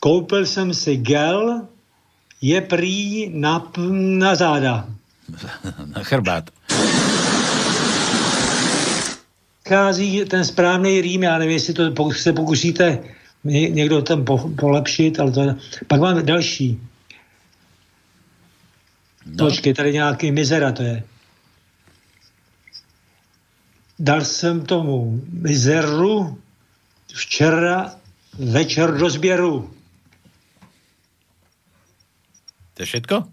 koupil jsem si gel, je prý na, na záda. [laughs] Na chrbát. Chází ten správný rým, já nevím, jestli to se pokusíte někdo tam po, polepšit, ale to, pak mám další. No. Počkej, tady nějaký mizera to je. Dal jsem tomu mizeru včera večer do sběru. To je všetko?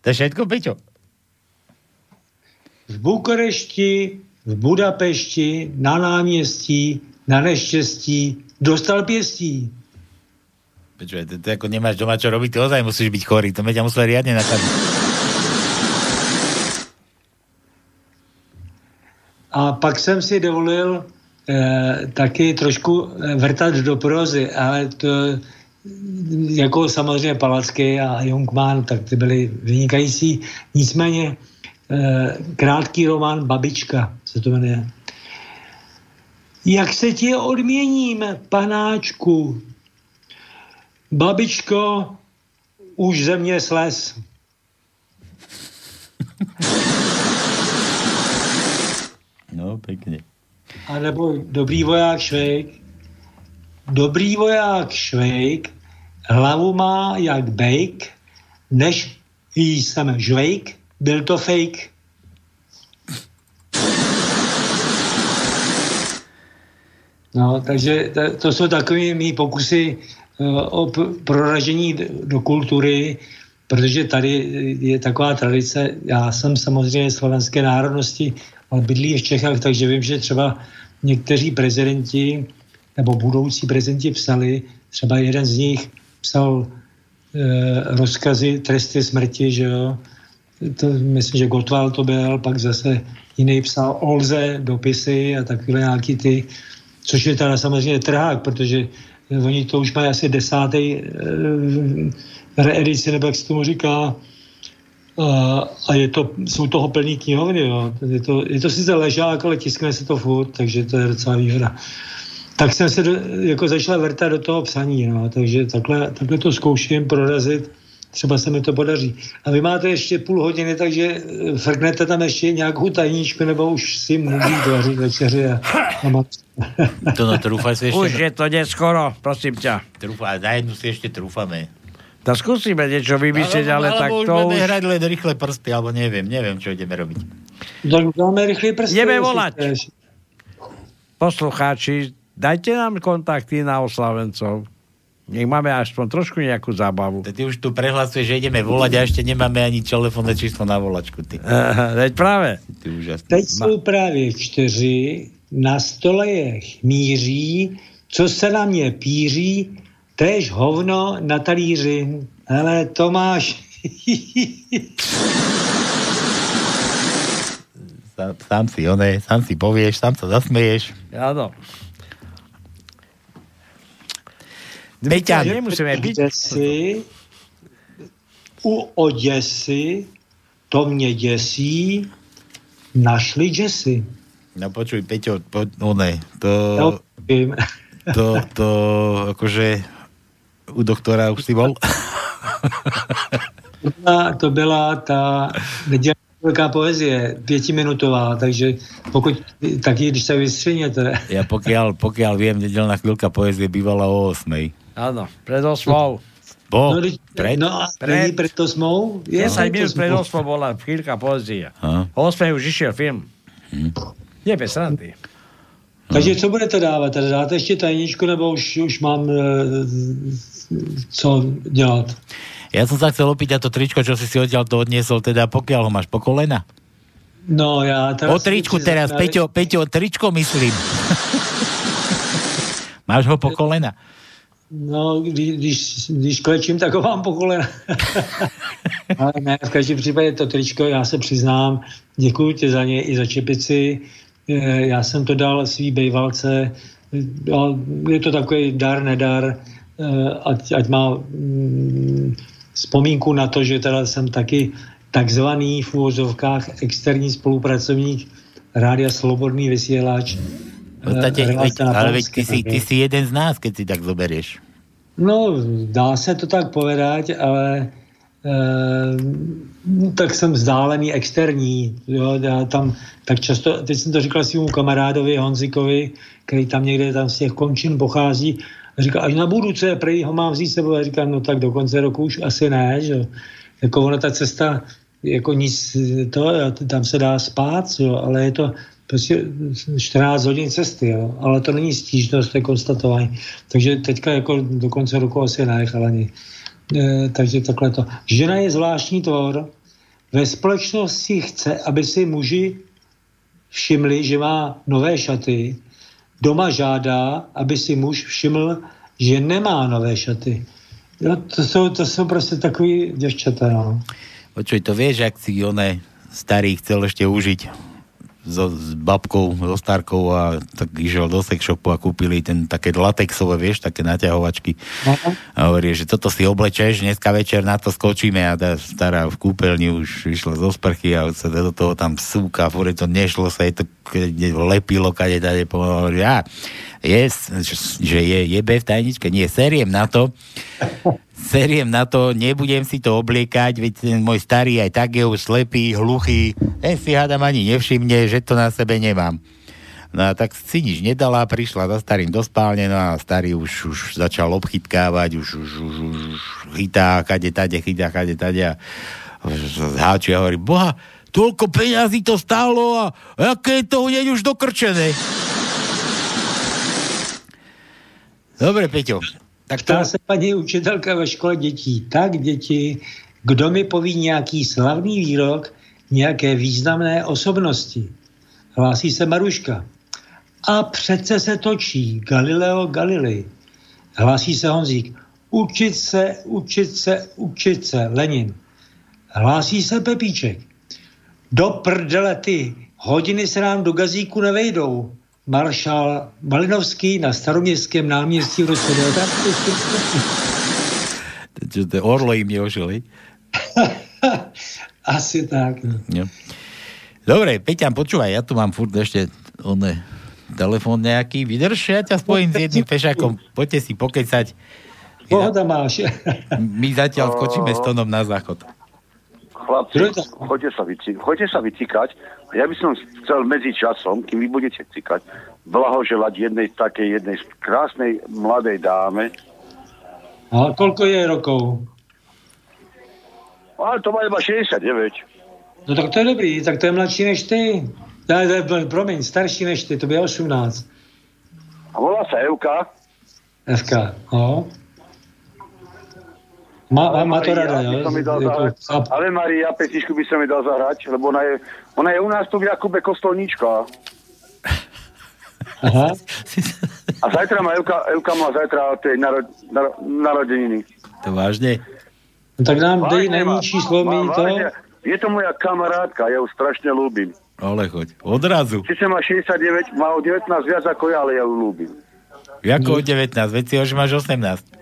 To je všetko, Peťo? V Bukurešti, v Budapešti, na náměstí, na neštěstí dostal pěstí. Počúvaj, to, to ako nemáš doma čo robiť, ty ozaj musíš byť chorý, to ťa musel riadne nakadiť. A pak jsem si dovolil eh, taky trošku eh, vrtat do prozy, ale to mm, jako samozřejmě Palacky a Jungmann, tak ty byly vynikající. Nicméně eh, krátký román Babička se to jmenuje. Jak se ti odměním, panáčku? Babičko, už ze mě slez. [laughs] No, pekne. A nebo dobrý voják Švejk. Dobrý voják Švejk hlavu má jak bejk, než jí jsem žvejk, byl to fake. No, takže to, jsou takové mý pokusy uh, o proražení do kultury, protože tady je taková tradice, já jsem samozřejmě slovenské národnosti, ale bydlím v Čechách, takže vím, že třeba někteří prezidenti nebo budoucí prezidenti psali, třeba jeden z nich psal e, rozkazy, tresty smrti, že jo. To, myslím, že Gottwald to byl, pak zase jiný psal Olze dopisy a takové nějaký ty, což je teda samozřejmě trhák, protože oni to už mají asi desátý e, reedici, nebo jak se tomu říká, a, je to, jsou toho plný knihovny, jo. Je to, je to sice ležák, ale tiskne se to furt, takže to je docela výhoda. Tak jsem se do, jako začal vrtat do toho psaní, no, takže takhle, takhle to zkouším prorazit, třeba se mi to podaří. A vy máte ještě půl hodiny, takže eh, frknete tam ještě nějakou tajničku, nebo už si můžete vařit večeři a, a má... [laughs] To no, trúfaj si ešte. Už je to neskoro, prosím ťa. Trúfa, na jednu si ešte trúfame. Tak skúsime niečo vymyslieť, ale, alebo tak už to už... hrať len rýchle prsty, alebo neviem, neviem, čo ideme robiť. Tak dáme rychlý prsty. Ideme volať. Poslucháči, dajte nám kontakty na oslavencov. Nech máme aspoň trošku nejakú zábavu. Ty už tu prehlasuješ, že ideme volať a ešte nemáme ani telefónne číslo na volačku. Ty. Uh, veď práve. Ty úžasný. Teď jsou právě čtyři, na stole je chmíří, co se na mě píří, též hovno na talíři. Ale Tomáš, Sám, sám si oné, sám si povieš, sám sa zasmeješ. Áno. Peťan. Nemusíme byť. Děsi, u Oděsy, to mě děsí, našli Jessy. No počuj, Peťo, po, no ne, to, No, to, to, akože u doktora už si bol? To byla ta nedělná velká poezie, pětiminutová, takže pokud, taky když se vystřihněte. Ja pokiaľ, pokiaľ viem, nedelná chvíľka poezie bývala o 8. Áno, pred osmou. Bo, no, pred? no a pred, pred to smou? Je 10 pred minút pred smou. osmou bola chvíľka poezie. A? O 8 už išiel film. Hm. Nie bez srandy. Takže co budete dávat? Teda dáte ještě tajničku, nebo už, už mám e, co dělat? Ja som sa chcel opýtať to tričko, čo si si odtiaľ to odniesol, teda pokiaľ ho máš po kolena? No já teraz... O tričku teraz, Peťo, Peťo, tričko myslím. [laughs] máš ho po kolena? No, když, když, když klečím, tak ho mám po kolena. [laughs] Ale ne, v každém případě to tričko, já se přiznám, děkuji ti za ně i za čepici. Eh, Já jsem to dal svý bejvalce. Jo, Je to takový dar, nedar, eh, ať, ať má mm, vzpomínku na to, že teda jsem taky takzvaný v úvozovkách externí spolupracovník Rádia Slobodný vysílač. V podstate, Eh, veď, ale veď ty si, ty si jeden z nás, keď si tak zoberieš. No, dá se to tak povedať, ale e, tak jsem vzdálený, externí. Jo, já tam tak často, teď jsem to říkal svému kamarádovi Honzikovi, který tam někde tam z těch končin pochází, a říká, až na budouce, prej ho mám vzít sebou. A říkám, no tak do konce roku už asi ne, že. Jako ona ta cesta, jako nic, to, tam se dá spát, jo, ale je to prostě 14 hodin cesty, jo. ale to není stížnost, to je konstatování. Takže teďka jako do konce roku asi ne, chalani. E, takže takhle to. Žena je zvláštní tvor. Ve společnosti chce, aby si muži všimli, že má nové šaty. Doma žádá, aby si muž všiml, že nemá nové šaty. Jo, to, jsou, to jsou prostě takový děvčata. No. Počuj, to vieš, ak si one starý chcel ešte užiť so, s babkou, so starkou a tak išiel do sex shopu a kúpili ten také latexové, vieš, také naťahovačky. A hovorí, že toto si oblečeš, dneska večer na to skočíme. A tá stará v kúpeľni už išla zo sprchy a sa do toho tam súka, fure to nešlo sa, je to lepilo, kade tade hovorí, a je, že je, jebe v tajničke, nie, seriem na to, seriem na to, nebudem si to obliekať, veď ten môj starý aj tak je už slepý, hluchý, ten si hádam ani nevšimne, že to na sebe nemám. No a tak si nič nedala, prišla za starým do spálne, no a starý už, už začal obchytkávať, už, už, už, už, chytá, kade tade, chytá, kade tade a zháči a hovorí, boha, toľko peňazí to stálo a aké je to hneď už dokrčené. Dobre, Peťo. Tak Ptá se paní učitelka ve škole dětí. Tak děti, kdo mi poví nějaký slavný výrok nějaké významné osobnosti? Hlásí se Maruška. A přece se točí Galileo Galilei. Hlásí se Honzík. Učit se, učit se, učit se. Lenin. Hlásí se Pepíček. Do prdele ty, hodiny se nám do gazíku nevejdou. Maršál Malinovský na staroměstském náměstí v roce 1940. Čo to je orlo im neožili. [laughs] Asi tak. No. Dobre, Peťan, počúvaj, ja tu mám furt ešte one, telefón nejaký. Vydrž, ja ťa spojím s jedným fešákom. Poďte si pokecať. Pohoda máš. My zatiaľ skočíme s Tonom na záchod. Chlapci, choďte sa, vyci- choďte sa vycikať. A ja by som chcel medzi časom, kým vy budete cikať, blahoželať jednej takej jednej krásnej mladej dáme. A koľko je rokov? Ale to má iba 69. No tak to je dobrý, tak to je mladší než ty. Ne, ne, promiň, starší než ty, to by je 18. A volá sa Evka. FK, no. Má, má, má to rada, jo? som mi dal zahrať. Ale Maria, pesničku by som mi dal zahrať, lebo ona je, ona je u nás tu v Jakube Kostolníčka. Aha. A zajtra má Evka, Evka má zajtra tie naro, naro, narodeniny. To vážne? No tak nám dej na číslo, má- to. Je to moja kamarátka, ja ju strašne ľúbim. Ale choď. Odrazu. Sice má 69, má o 19 viac ako ja, ale ja ju ľúbim. Jako 19, veď si už máš 18.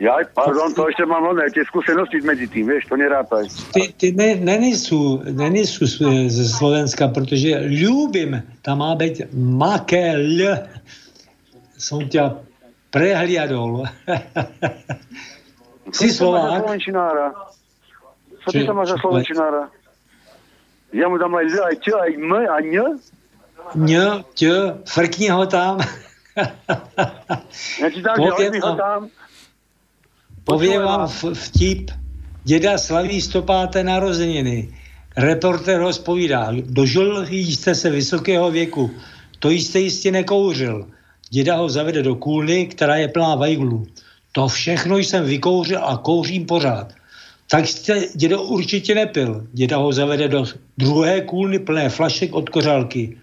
Ja, pardon, to ešte mám oné, tie skúsenosti medzi tým, vieš, to nerátaj. Ty, ty ne, nejsou, nejsou z- ze Slovenska, protože ľúbim, tam má být maké L. Som ťa prehliadol. [laughs] Si Slovák? Čo ty to máš za Slovenčinára? Ja mu dám aj L, aj Č, aj M, a Ň. Ň, ť, frkni ho tam. Ja ti dám, že ho tam. Poviem vám v- vtip. Děda slaví 105. narozeniny. Reporter ho zpovídá. Dožil jste se vysokého věku. To jste jistě nekouřil. Děda ho zavede do kůlny, která je plná vajglů. To všechno jsem vykouřil a kouřím pořád. Tak jste, dědo, určitě nepil. Děda ho zavede do druhé kůlny plné flašek od kořálky.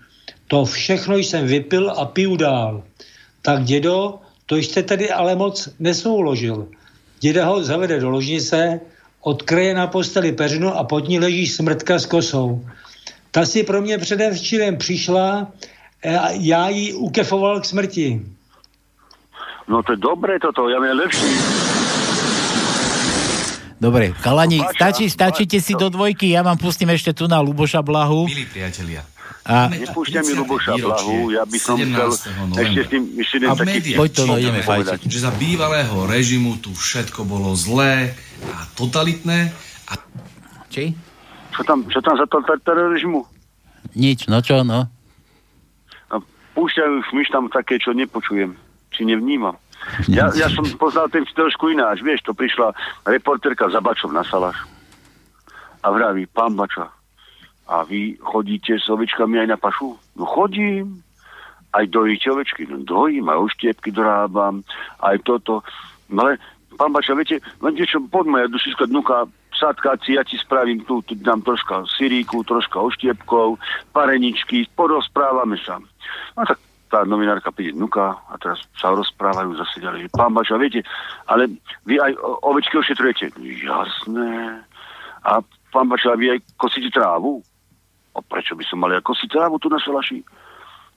To všechno jsem vypil a piju dál. Tak dědo, to jste tedy ale moc nesouložil. Děda ho zavede do ložnice, odkryje na posteli peřinu a pod ní leží smrtka s kosou. Ta si pro mě předevčírem přišla a já ji ukefoval k smrti. No to je dobré toto, ja mám lepší. Dobre, Páča, stačí, stačíte si do dvojky, ja vám pustím ešte tu na Luboša Blahu. Milí priatelia, A Nepúšťaj mi Luboša Blahu, ja by som chcel 17. ešte s tým ešte jeden taký Poď to, no, ideme fajčiť. že za bývalého režimu tu všetko bolo zlé a totalitné. A... Či? Čo tam, čo tam za to ter- terorizmu? Nič, no čo, no. A púšťajú myš tam také, čo nepočujem, či nevnímam. [laughs] Ja, ja som poznal ten trošku ináč, vieš, to prišla reporterka za Bačom na Salaš a vraví, pán Bača, a vy chodíte s ovečkami aj na pašu? No chodím. Aj dojíte ovečky? No dojím, aj oštiepky dorábam, aj toto. No ale, pán Bača, viete, viete čo, poďme, ja do Siska dnuka, sadkáci, ja ti spravím tu, tu dám troška siríku, troška oštiepkov, pareničky, porozprávame sa. No tak tá novinárka príde dnuka a teraz sa rozprávajú zase ďalej. Pán Bača, viete, ale vy aj ovečky ošetrujete? Jasné. A pán Bača, vy aj kosíte trávu? A prečo by som mal ja kosiť trávu tu na Salaši?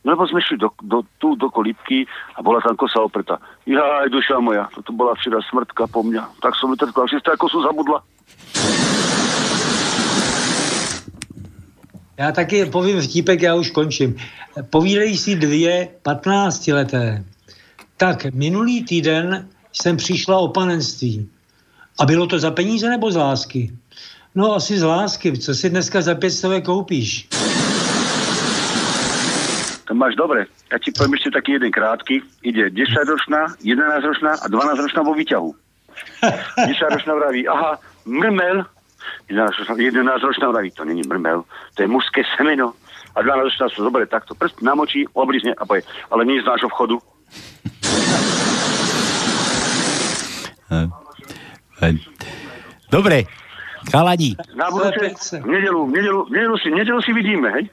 No lebo sme šli do, do, tu do kolípky a bola tam kosa opretá. Ja aj duša moja, toto bola včera smrtka po mňa. Tak som vytrkal, že ste ako sú zabudla. Já taky povím vtípek, já už končím. Povídají si dvě 15 leté. Tak minulý týden jsem přišla o panenství. A bylo to za peníze nebo z lásky? No asi z lásky. Co si dneska za 500 koupíš? To máš dobre. Ja ti poviem ešte taký jeden krátky. Ide 10-ročná, 11-ročná a 12-ročná vo výťahu. [laughs] 10-ročná vraví, aha, mrmel. 11-ročná vraví, to není mrmel, to je mužské semeno. A 12-ročná sa zoberie takto, prst namočí, oblízne a povie, ale nie z nášho vchodu. [laughs] Dobre, chalani, Na budúce, v nedelu, v nedelu, v nedelu, si, v nedelu si vidíme, hej?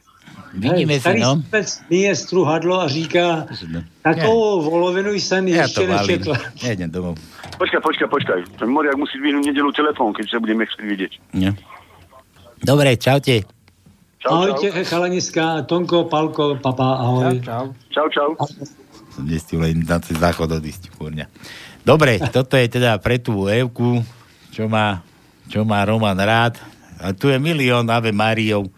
vidíme si, Starý no. je struhadlo a říká, takovou volovinu jsem Ja ještě nečetl. Ja idem domov. Počkaj, počkaj, počkaj. Ten Moriak musí dvihnúť nedelu telefón, keď sa budeme chcieť vidieť. Nie. Dobre, čaute. Čau, Ahojte, chalaniska, Tonko, Palko, papa, ahoj. Čau, čau. Čau, Som nestil len na ten záchod odísť, kurňa. Dobre, toto je teda pre tú Evku, čo má, čo má Roman rád. A tu je milión Ave Mariov.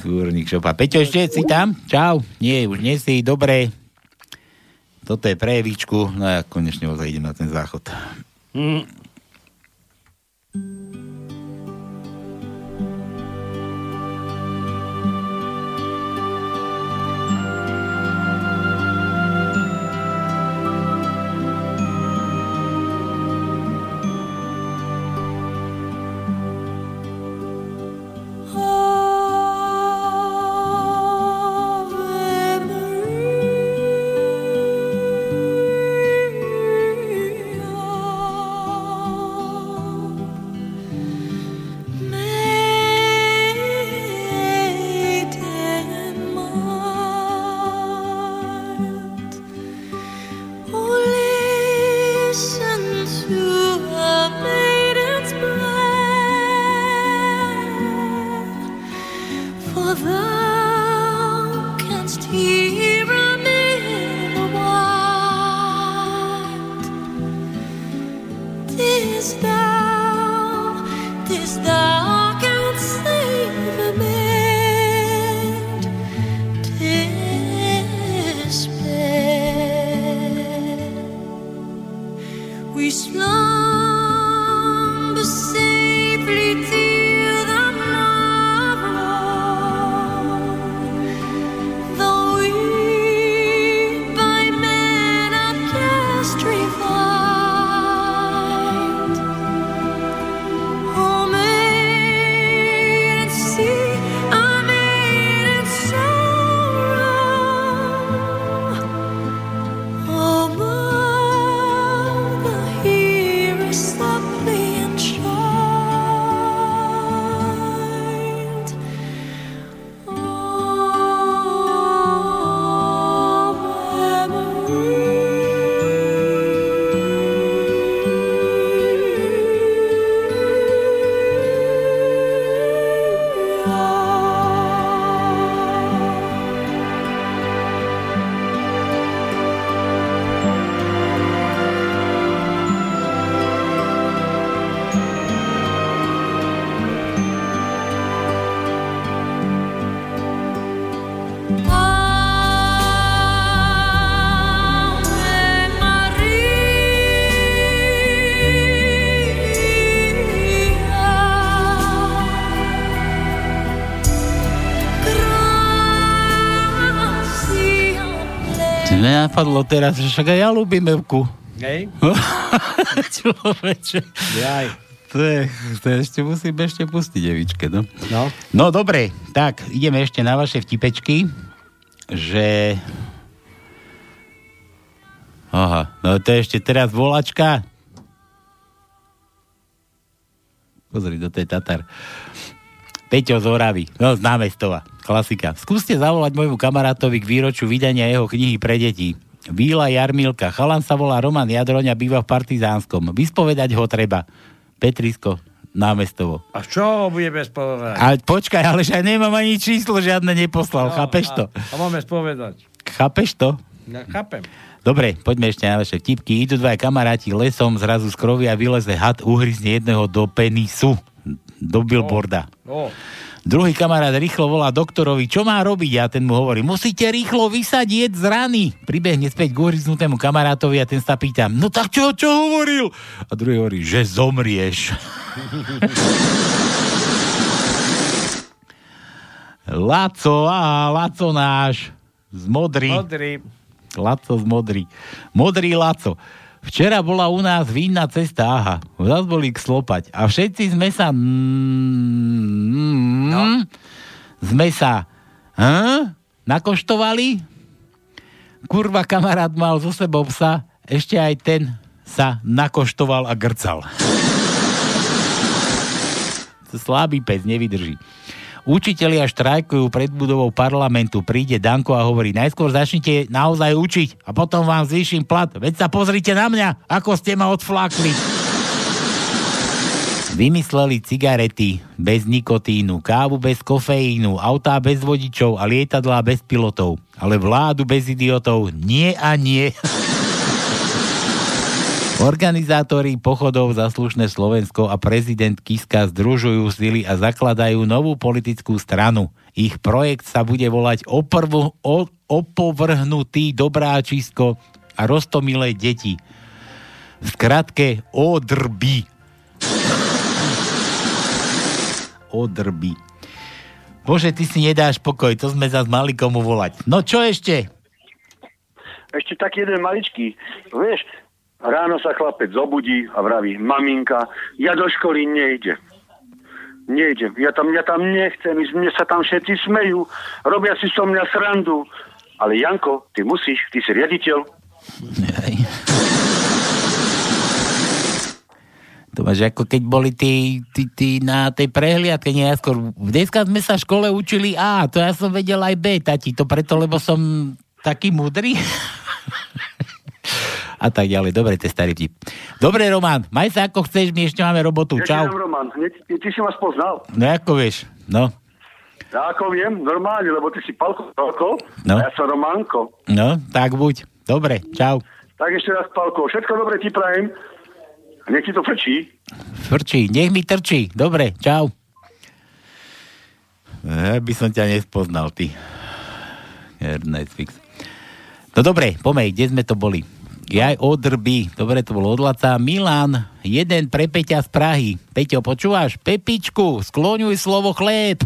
Kurník šopa. Peťo, ešte si tam? Čau. Nie, už nie si. Dobre. Toto je pre Evičku. No ja konečne ozaj idem na ten záchod. Mm. Napadlo teraz, že však aj ja ľúbim Evku. Hej? [laughs] Človeče. Jaj. To je, to ešte musím ešte pustiť, Evičke, no. No. No dobre, tak ideme ešte na vaše vtipečky, že... Aha, no to je ešte teraz volačka. Pozri, to je Tatar. Peťo z Oravy, no z námestova, klasika. Skúste zavolať môjmu kamarátovi k výročiu vydania jeho knihy pre deti. Víla Jarmilka, chalan sa volá Roman Jadroň a býva v Partizánskom. Vyspovedať ho treba. Petrisko, námestovo. A čo budeme spovedať? A počkaj, ale že nemám ani číslo, žiadne neposlal, No, chápeš to? A, a máme spovedať. Chápeš to? Ja, chápem. Dobre, poďme ešte na vaše vtipky. Idú dva kamaráti lesom, zrazu z krovy a vyleze had, uhryzne jedného do penisu, do billboarda. No. Druhý kamarát rýchlo volá doktorovi, čo má robiť? A ten mu hovorí, musíte rýchlo vysadieť z rany. Pribehne späť k uhryznutému kamarátovi a ten sa pýta, no tak čo, čo hovoril? A druhý hovorí, že zomrieš. [laughs] Laco, á, Laco náš, z modrý. Modrý. Laco z modrý. Modrý Laco. Včera bola u nás vínna cesta, aha, zás boli k slopať. A všetci sme sa... Mm, no. Sme sa... Hm? Nakoštovali? Kurva, kamarát mal so sebou psa, ešte aj ten sa nakoštoval a grcal. Slabý pes nevydrží. Učitelia štrajkujú pred budovou parlamentu. Príde Danko a hovorí, najskôr začnite naozaj učiť a potom vám zvýšim plat. Veď sa pozrite na mňa, ako ste ma odflákli. Vymysleli cigarety bez nikotínu, kávu bez kofeínu, autá bez vodičov a lietadlá bez pilotov. Ale vládu bez idiotov nie a nie. [laughs] Organizátori pochodov za slušné Slovensko a prezident Kiska združujú sily a zakladajú novú politickú stranu. Ich projekt sa bude volať Oprvu, o, Opovrhnutý dobráčisko a rostomilé deti. V skratke ODRBY. ODRBY. Bože, ty si nedáš pokoj, to sme zase mali komu volať. No čo ešte? Ešte taký jeden maličký. Vieš, ráno sa chlapec zobudí a vraví, maminka, ja do školy nejdem. Nejdem, ja tam, ja tam nechcem ísť, mne sa tam všetci smejú, robia si so mňa srandu. Ale Janko, ty musíš, ty si riaditeľ. To máš ako keď boli tí, tí, tí na tej prehliadke, nie skôr. Dneska sme sa v škole učili A, to ja som vedel aj B, tati, to preto, lebo som taký múdry. [laughs] A tak ďalej. Dobre, to je starý vtip. Dobre, Roman, maj sa ako chceš, my ešte máme robotu. Ja Čau. Roman, ty, ty si ma spoznal. No ako vieš, no. Ja ako viem, normálne, lebo ty si Palko, Palko No. a ja som Románko. No, tak buď. Dobre, čau. Tak ešte raz, Palko, všetko dobre ti prajem. Nech ti to frčí. Frčí, nech mi trčí. Dobre, čau. Ja by som ťa nespoznal, ty. Netflix. No dobre, pomej, kde sme to boli? Jaj, odrby. Dobre, to bolo od Laca. Milan, jeden pre Peťa z Prahy. Peťo, počúvaš? Pepičku, skloňuj slovo chléb.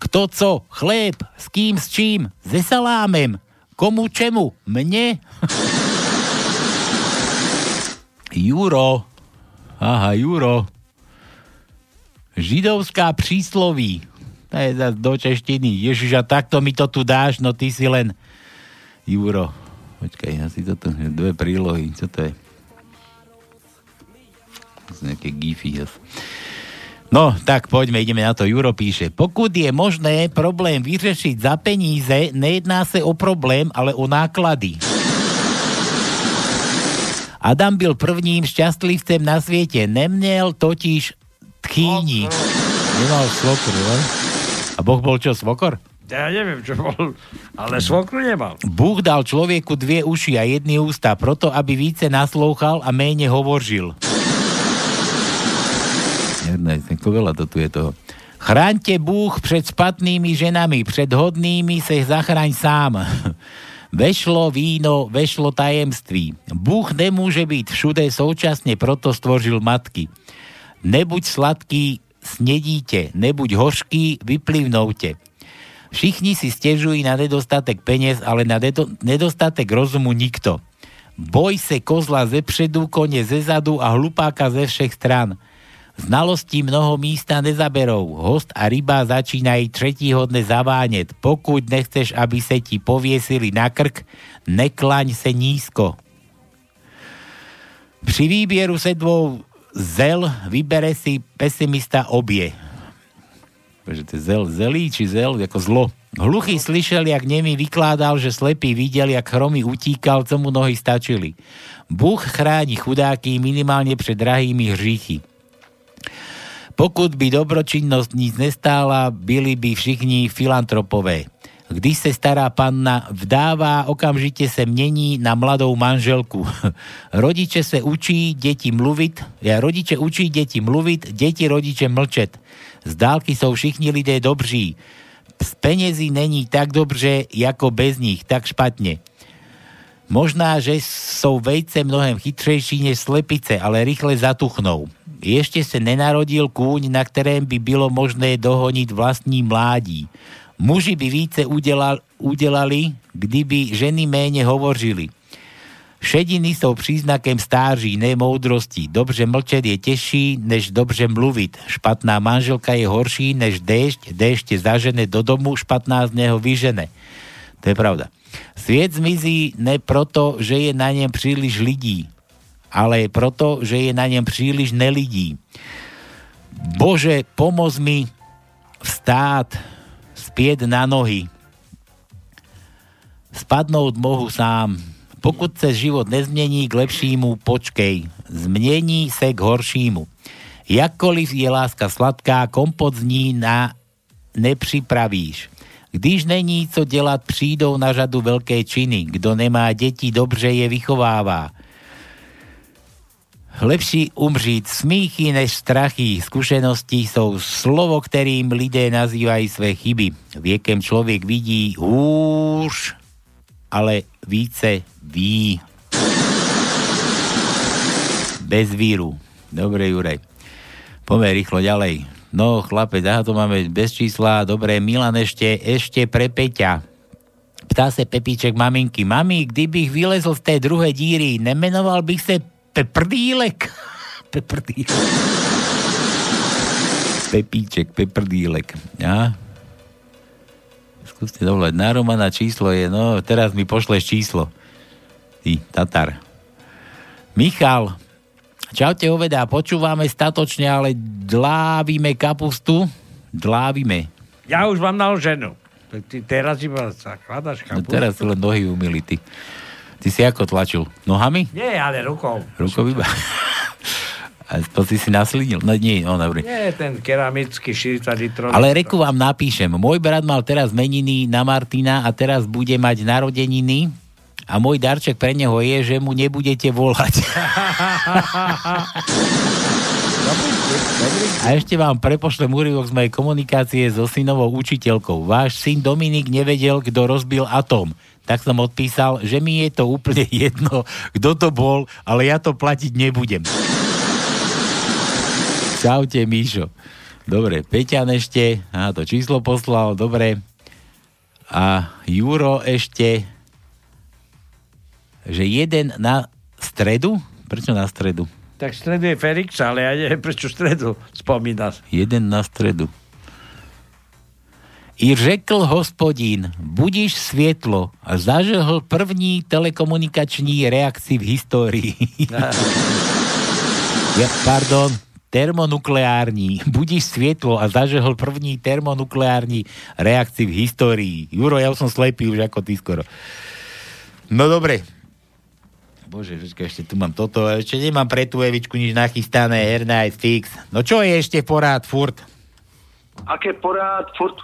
Kto co? Chléb. S kým, s čím? Se salámem. Komu, čemu? Mne? [laughs] Juro. Aha, Juro. Židovská prísloví. To je do češtiny. Ježiš, a takto mi to tu dáš, no ty si len... Juro. Počkaj, asi toto, dve prílohy. Čo to je? To sú nejaké gify. No, tak poďme, ideme na to. Juro píše, pokud je možné problém vyřešiť za peníze, nejedná sa o problém, ale o náklady. Adam byl prvním šťastlivcem na svete, neměl totiž tchýni. Nemal svokr, ne? A Boh bol čo, svokor? Ja neviem, čo bol, ale svokru nemal. Bůh dal človeku dvě uši a jedny ústa, proto aby více naslouchal a hovořil. Jedna, ako veľa to tu je toho. Chráňte Bůh před špatnými ženami, před hodnými se zachraň sám. [laughs] Vešlo víno, vešlo tajemství. Bůh nemůže být všude současne, proto stvořil matky. Nebuď sladký, snedíte, nebuď hořký, vyplivnoute. Všichni si stežujú na nedostatek peniaz, ale na nedo- nedostatek rozumu nikto. Boj se kozla ze předu, kone ze zadu a hlupáka ze všech stran. Znalostí mnoho místa nezaberou. Host a ryba začínají tretíhodne zavánět. Pokud nechceš, aby se ti poviesili na krk, neklaň se nízko. Při výbieru sedvou zel vybere si pesimista obie. Takže to je zel, zelí či zel, ako zlo. Hluchý slyšel, jak nemi vykládal, že slepý videl, jak chromy utíkal, co mu nohy stačili. Bůh chráni chudáky minimálne pred drahými hříchy. Pokud by dobročinnosť nic nestála, byli by všichni filantropové. Když se stará panna vdává, okamžite se mění na mladou manželku. [laughs] rodiče se učí deti mluvit, ja, rodiče učí deti mluvit, deti rodiče mlčet. Z dálky jsou všichni lidé dobří. Z penězí není tak dobře, jako bez nich, tak špatne. Možná, že sú vejce mnohem chytřejší než slepice, ale rýchle zatuchnou. Ešte sa nenarodil kúň, na ktorém by bylo možné dohoniť vlastní mládí. Muži by více udelal, udelali, kdyby ženy méně hovořili. Šediny jsou příznakem stáří, ne moudrosti. Dobře mlčet je těžší, než dobře mluvit. Špatná manželka je horší, než déšť. Déšť je zažene do domu, špatná z neho vyžene. To je pravda. Sviet zmizí ne proto, že je na ňem príliš lidí, ale proto, že je na ňem príliš nelidí. Bože, pomoz mi vstát spieť na nohy. Spadnúť mohu sám. Pokud se život nezmění k lepšímu, počkej. Změní se k horšímu. Jakkoliv je láska sladká, kompot z ní na nepřipravíš. Když není co dělat, přijdou na řadu velké činy. Kdo nemá děti, dobře je vychovává. Lepší umřít smíchy než strachy. Skúsenosti jsou slovo, kterým lidé nazývají své chyby. Věkem člověk vidí hůř, ale více ví. Bez víru. Dobre, Juraj. Poďme rýchlo ďalej. No, chlapec, aha, to máme bez čísla. Dobre, Milan ešte, ešte pre Peťa. Ptá sa Pepíček maminky. Mami, kdybych vylezol z té druhé díry, nemenoval bych se Peprdílek? [laughs] Peprdílek. Pepíček, Peprdílek. Ja? Skúste dovolať. Na Romana číslo je, no, teraz mi pošleš číslo. Ty, Tatar. Michal, čaute oveda, počúvame statočne, ale dlávime kapustu. Dlávime. Ja už mám naloženú. Ty teraz iba zakladaš No kapustu. teraz si len nohy umili, ty. Ty si ako tlačil? Nohami? Nie, ale rukou. Rukou iba. [laughs] A to si si naslínil? No nie, no dobrý. Nie, ten keramický 40 litrov. Ale reku vám napíšem. Môj brat mal teraz meniny na Martina a teraz bude mať narodeniny a môj darček pre neho je, že mu nebudete volať. A ešte vám prepošlem úryvok z mojej komunikácie so synovou učiteľkou. Váš syn Dominik nevedel, kto rozbil atóm. Tak som odpísal, že mi je to úplne jedno, kto to bol, ale ja to platiť nebudem. Čaute, Míšo. Dobre, Peťan ešte, aha, to číslo poslal, dobre. A Juro ešte, že jeden na stredu? Prečo na stredu? Tak stredu je Felix, ale ja neviem, prečo stredu spomínaš. Jeden na stredu. I řekl hospodín, budíš svietlo a zažehl první telekomunikační reakci v histórii. [laughs] ja, pardon, termonukleární. Budíš svietlo a zažehl první termonukleární reakci v histórii. Juro, ja som slepý už ako ty skoro. No dobre. Bože, počkaj, ešte tu mám toto. Ešte nemám pre tú Evičku nič nachystané. Hernight fix. No čo je ešte porád furt? Aké porád, furt.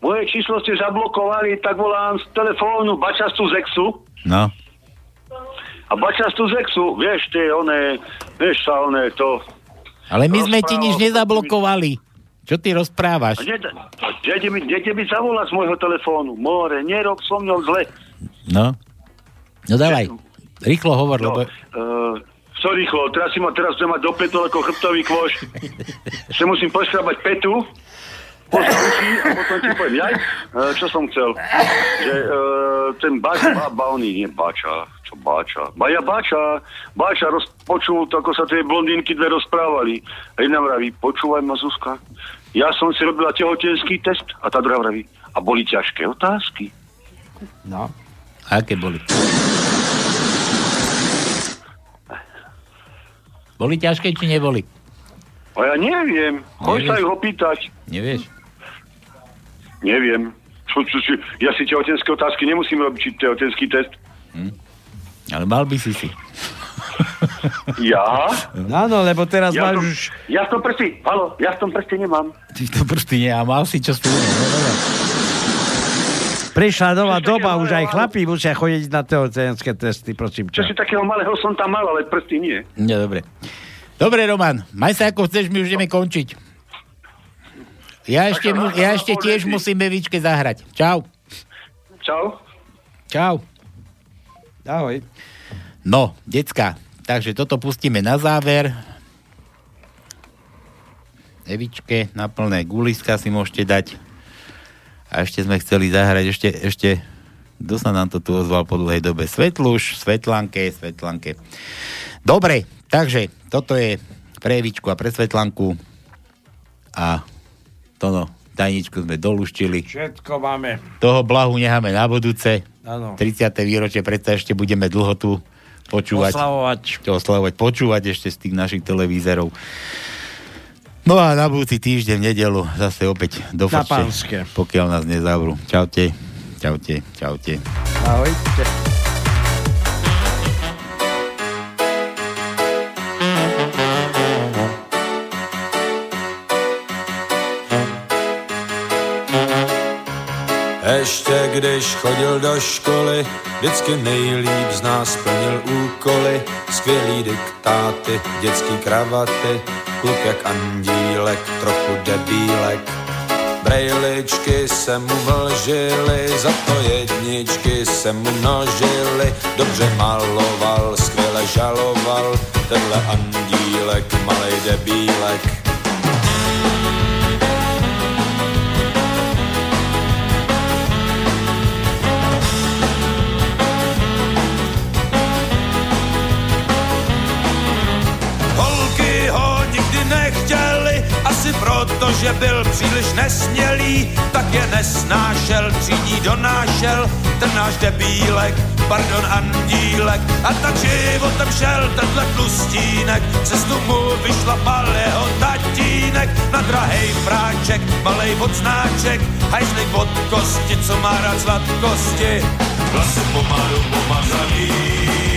Moje číslo ste zablokovali, tak volám z telefónu Bačastu Zexu. No. A Bačastu Zexu, vieš, tie one, vieš sa one, to... Ale my sme ti nič nezablokovali. Čo ty rozprávaš? Nede, mi, nede mi zavolať z môjho telefónu. More, nerob so mnou zle. No. No dávaj. Rýchlo hovor, No, lebo... uh, co rýchlo, teraz si ma, teraz budem mať do petu ako chrbtový kôž. [laughs] Se musím poškrabať petu, uši a potom ti poviem, jaj, uh, čo som chcel. Že uh, ten bač, ba, baoný, nie bača, čo bača. Baja bača, bača rozpočul to, ako sa tie blondínky dve rozprávali. A jedna vraví, počúvaj ma Zuzka, ja som si robila tehotenský test a tá druhá vraví, a boli ťažké otázky. No. Aké boli? Boli ťažké, či neboli? A ja neviem. Choď sa ich opýtať. Nevieš? Neviem. Čo, čo, čo, ja si tehotenské otázky nemusím robiť, tehotenský test. Ale mal by si si. Ja? Áno, lebo teraz Ja, máš som, už... ja v tom prste, halo, ja v tom prste nemám. Ty to prsty a mal si čo spolu. No, dobre. Prišla nová doba, už aj chlapí musia chodiť na tehotenské testy, prosím Čo ťa. si takého malého som tam mal, ale prsty nie. Nie, dobre. Dobre, Roman, maj sa ako chceš, my už ideme končiť. Ja ešte, mu, ja ešte tiež musím Evičke zahrať. Čau. Čau. Čau. Ahoj. No, decka, takže toto pustíme na záver. Evičke na plné guliska si môžete dať. A ešte sme chceli zahrať, ešte, ešte, kto sa nám to tu ozval po dlhej dobe? Svetluš, Svetlanke, Svetlanke. Dobre, takže toto je pre Evičku a pre Svetlanku. A to no, tajničku sme doluštili. Všetko máme. Toho blahu necháme na budúce. Áno. 30. výročie, predsa ešte budeme dlho tu počúvať. Oslavovať. Oslavovať, počúvať ešte z tých našich televízorov. No a na budúci týždeň, v nedelu, zase opäť do pokiaľ nás nezavrú. Čaute, čaute, čaute. Ahojte. Ještě když chodil do školy, vždycky nejlíp z nás plnil úkoly. Skvělý diktáty, dětský kravaty, kluk jak andílek, trochu debílek. Brejličky se mu vlžily, za to jedničky se mu množily. Dobře maloval, skvěle žaloval, tenhle andílek, malej debílek. Nechtěli, asi proto, že byl příliš nesmělý, tak je nesnášel, třídí donášel, ten náš debílek, pardon andílek, a tak životem šel tenhle tlustínek, cestu mu vyšlapal jeho tatínek, na drahej práček, malej odznáček, hajzlik od kosti, co má rád sladkosti, vlasy pomalu pomazaný